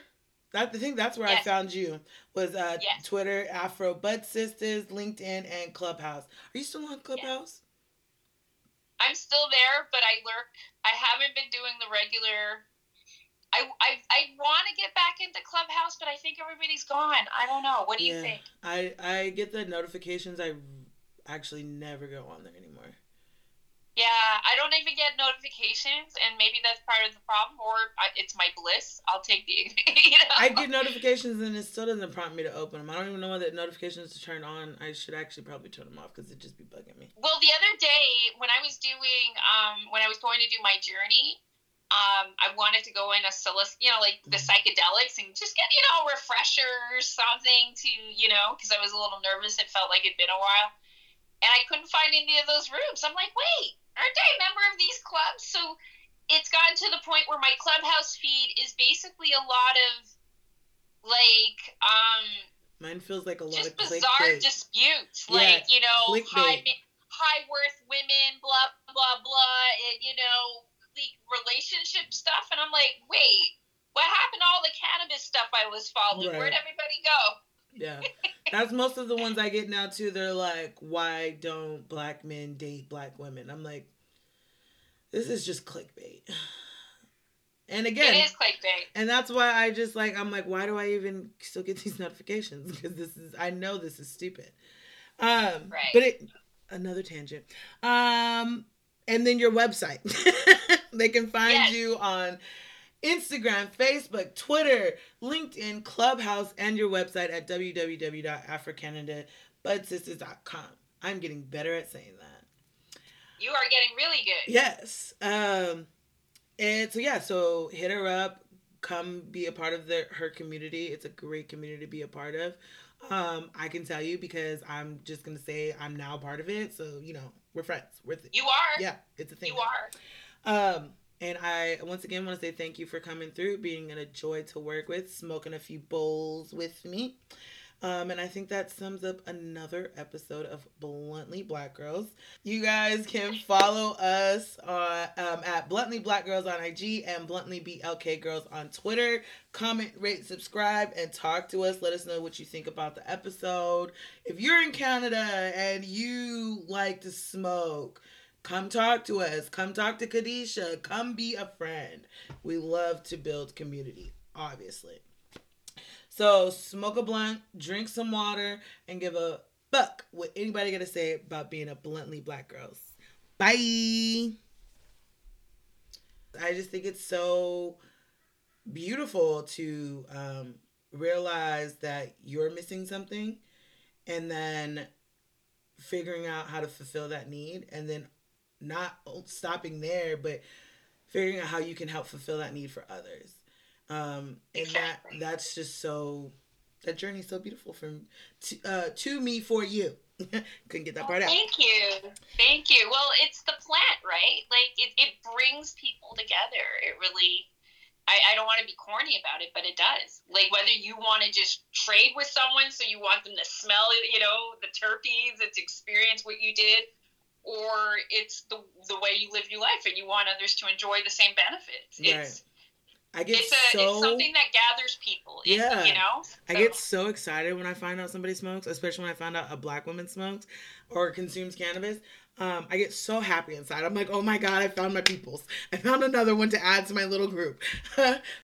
That the thing. That's where Yes. I found you was uh, Yes. Twitter, Afro Bud Sisters, LinkedIn, and Clubhouse. Are you still on Clubhouse? I'm still there, but I lurk. I haven't been doing the regular. I I, I want to get back into Clubhouse, but I think everybody's gone. I don't know. What do you think? I I get the notifications. I actually never go on there anymore. Yeah, I don't even get notifications, and maybe that's part of the problem, or I, it's my bliss. I'll take the, you know. I get notifications and it still doesn't prompt me to open them. I don't even know what the notifications to turn on. I should actually probably turn them off because it just be bugging me. Well, the other day when I was doing, um, when I was going to do my journey, um, I wanted to go in a psiloc, you know, like the Mhm. psychedelics and just get, you know, a refresher or something to, you know, because I was a little nervous. It felt like it'd been a while. And I couldn't find any of those rooms. I'm like, wait, aren't I a member of these clubs? So it's gotten to the point where my clubhouse feed is basically a lot of like, um, Mine feels like a lot just of bizarre clickbait. disputes, Yeah, like you know, clickbait. high high worth women, blah blah blah, and you know, the relationship stuff, and I'm like, wait, what happened to all the cannabis stuff I was following? Right. Where'd everybody go? yeah, that's most of the ones I get now too. They're like, why don't black men date black women? I'm like, this is just clickbait. And again, It is clickbait. And that's why I just like I'm like, why do I even still get these notifications? Because this is I know this is stupid. Um Right. but it another tangent. Um and then your website. they can find Yes. you on Instagram, Facebook, Twitter, LinkedIn, Clubhouse, and your website at www.afrocannadabudsisters.com. I'm getting better at saying that. You are getting really good. Yes. Um and so yeah, so hit her up, come be a part of the her community. It's a great community to be a part of. Um, I can tell you because I'm just gonna say I'm now part of it. So, you know, we're friends. We're th- You are. yeah, it's a thing. You are. Um, and I once again want to say thank you for coming through, being a joy to work with, smoking a few bowls with me. Um, and I think that sums up another episode of Bluntly Black Girls. You guys can follow us on um, at Bluntly Black Girls on IG and Bluntly BLK Girls on Twitter. Comment, rate, subscribe, and talk to us. Let us know what you think about the episode. If you're in Canada and you like to smoke, come talk to us. Come talk to Kadisha. Come be a friend. We love to build community, obviously. So smoke a blunt, drink some water, and give a fuck what anybody gotta say about being a bluntly black girl. Bye. I just think it's so beautiful to um, realize that you're missing something and then figuring out how to fulfill that need and then not stopping there but figuring out how you can help fulfill that need for others um and Exactly. that that's just so that journey's so beautiful from to, uh to me for you couldn't get that part out Thank you. Thank you. Well, it's the plant, right? Like it, it brings people together. It really I, I don't want to be corny about it, but it does. Like whether you want to just trade with someone so you want them to smell you know, the terpenes, it's experience what you did, or it's the the way you live your life and you want others to enjoy the same benefits. It's i get it's a so it's something that gathers people. It- Yeah. you know? I get so excited when I find out somebody smokes, especially when I find out a black woman smokes or consumes cannabis. Um, I get so happy inside. I'm like, oh my god, I found my peoples. I found another one to add to my little group.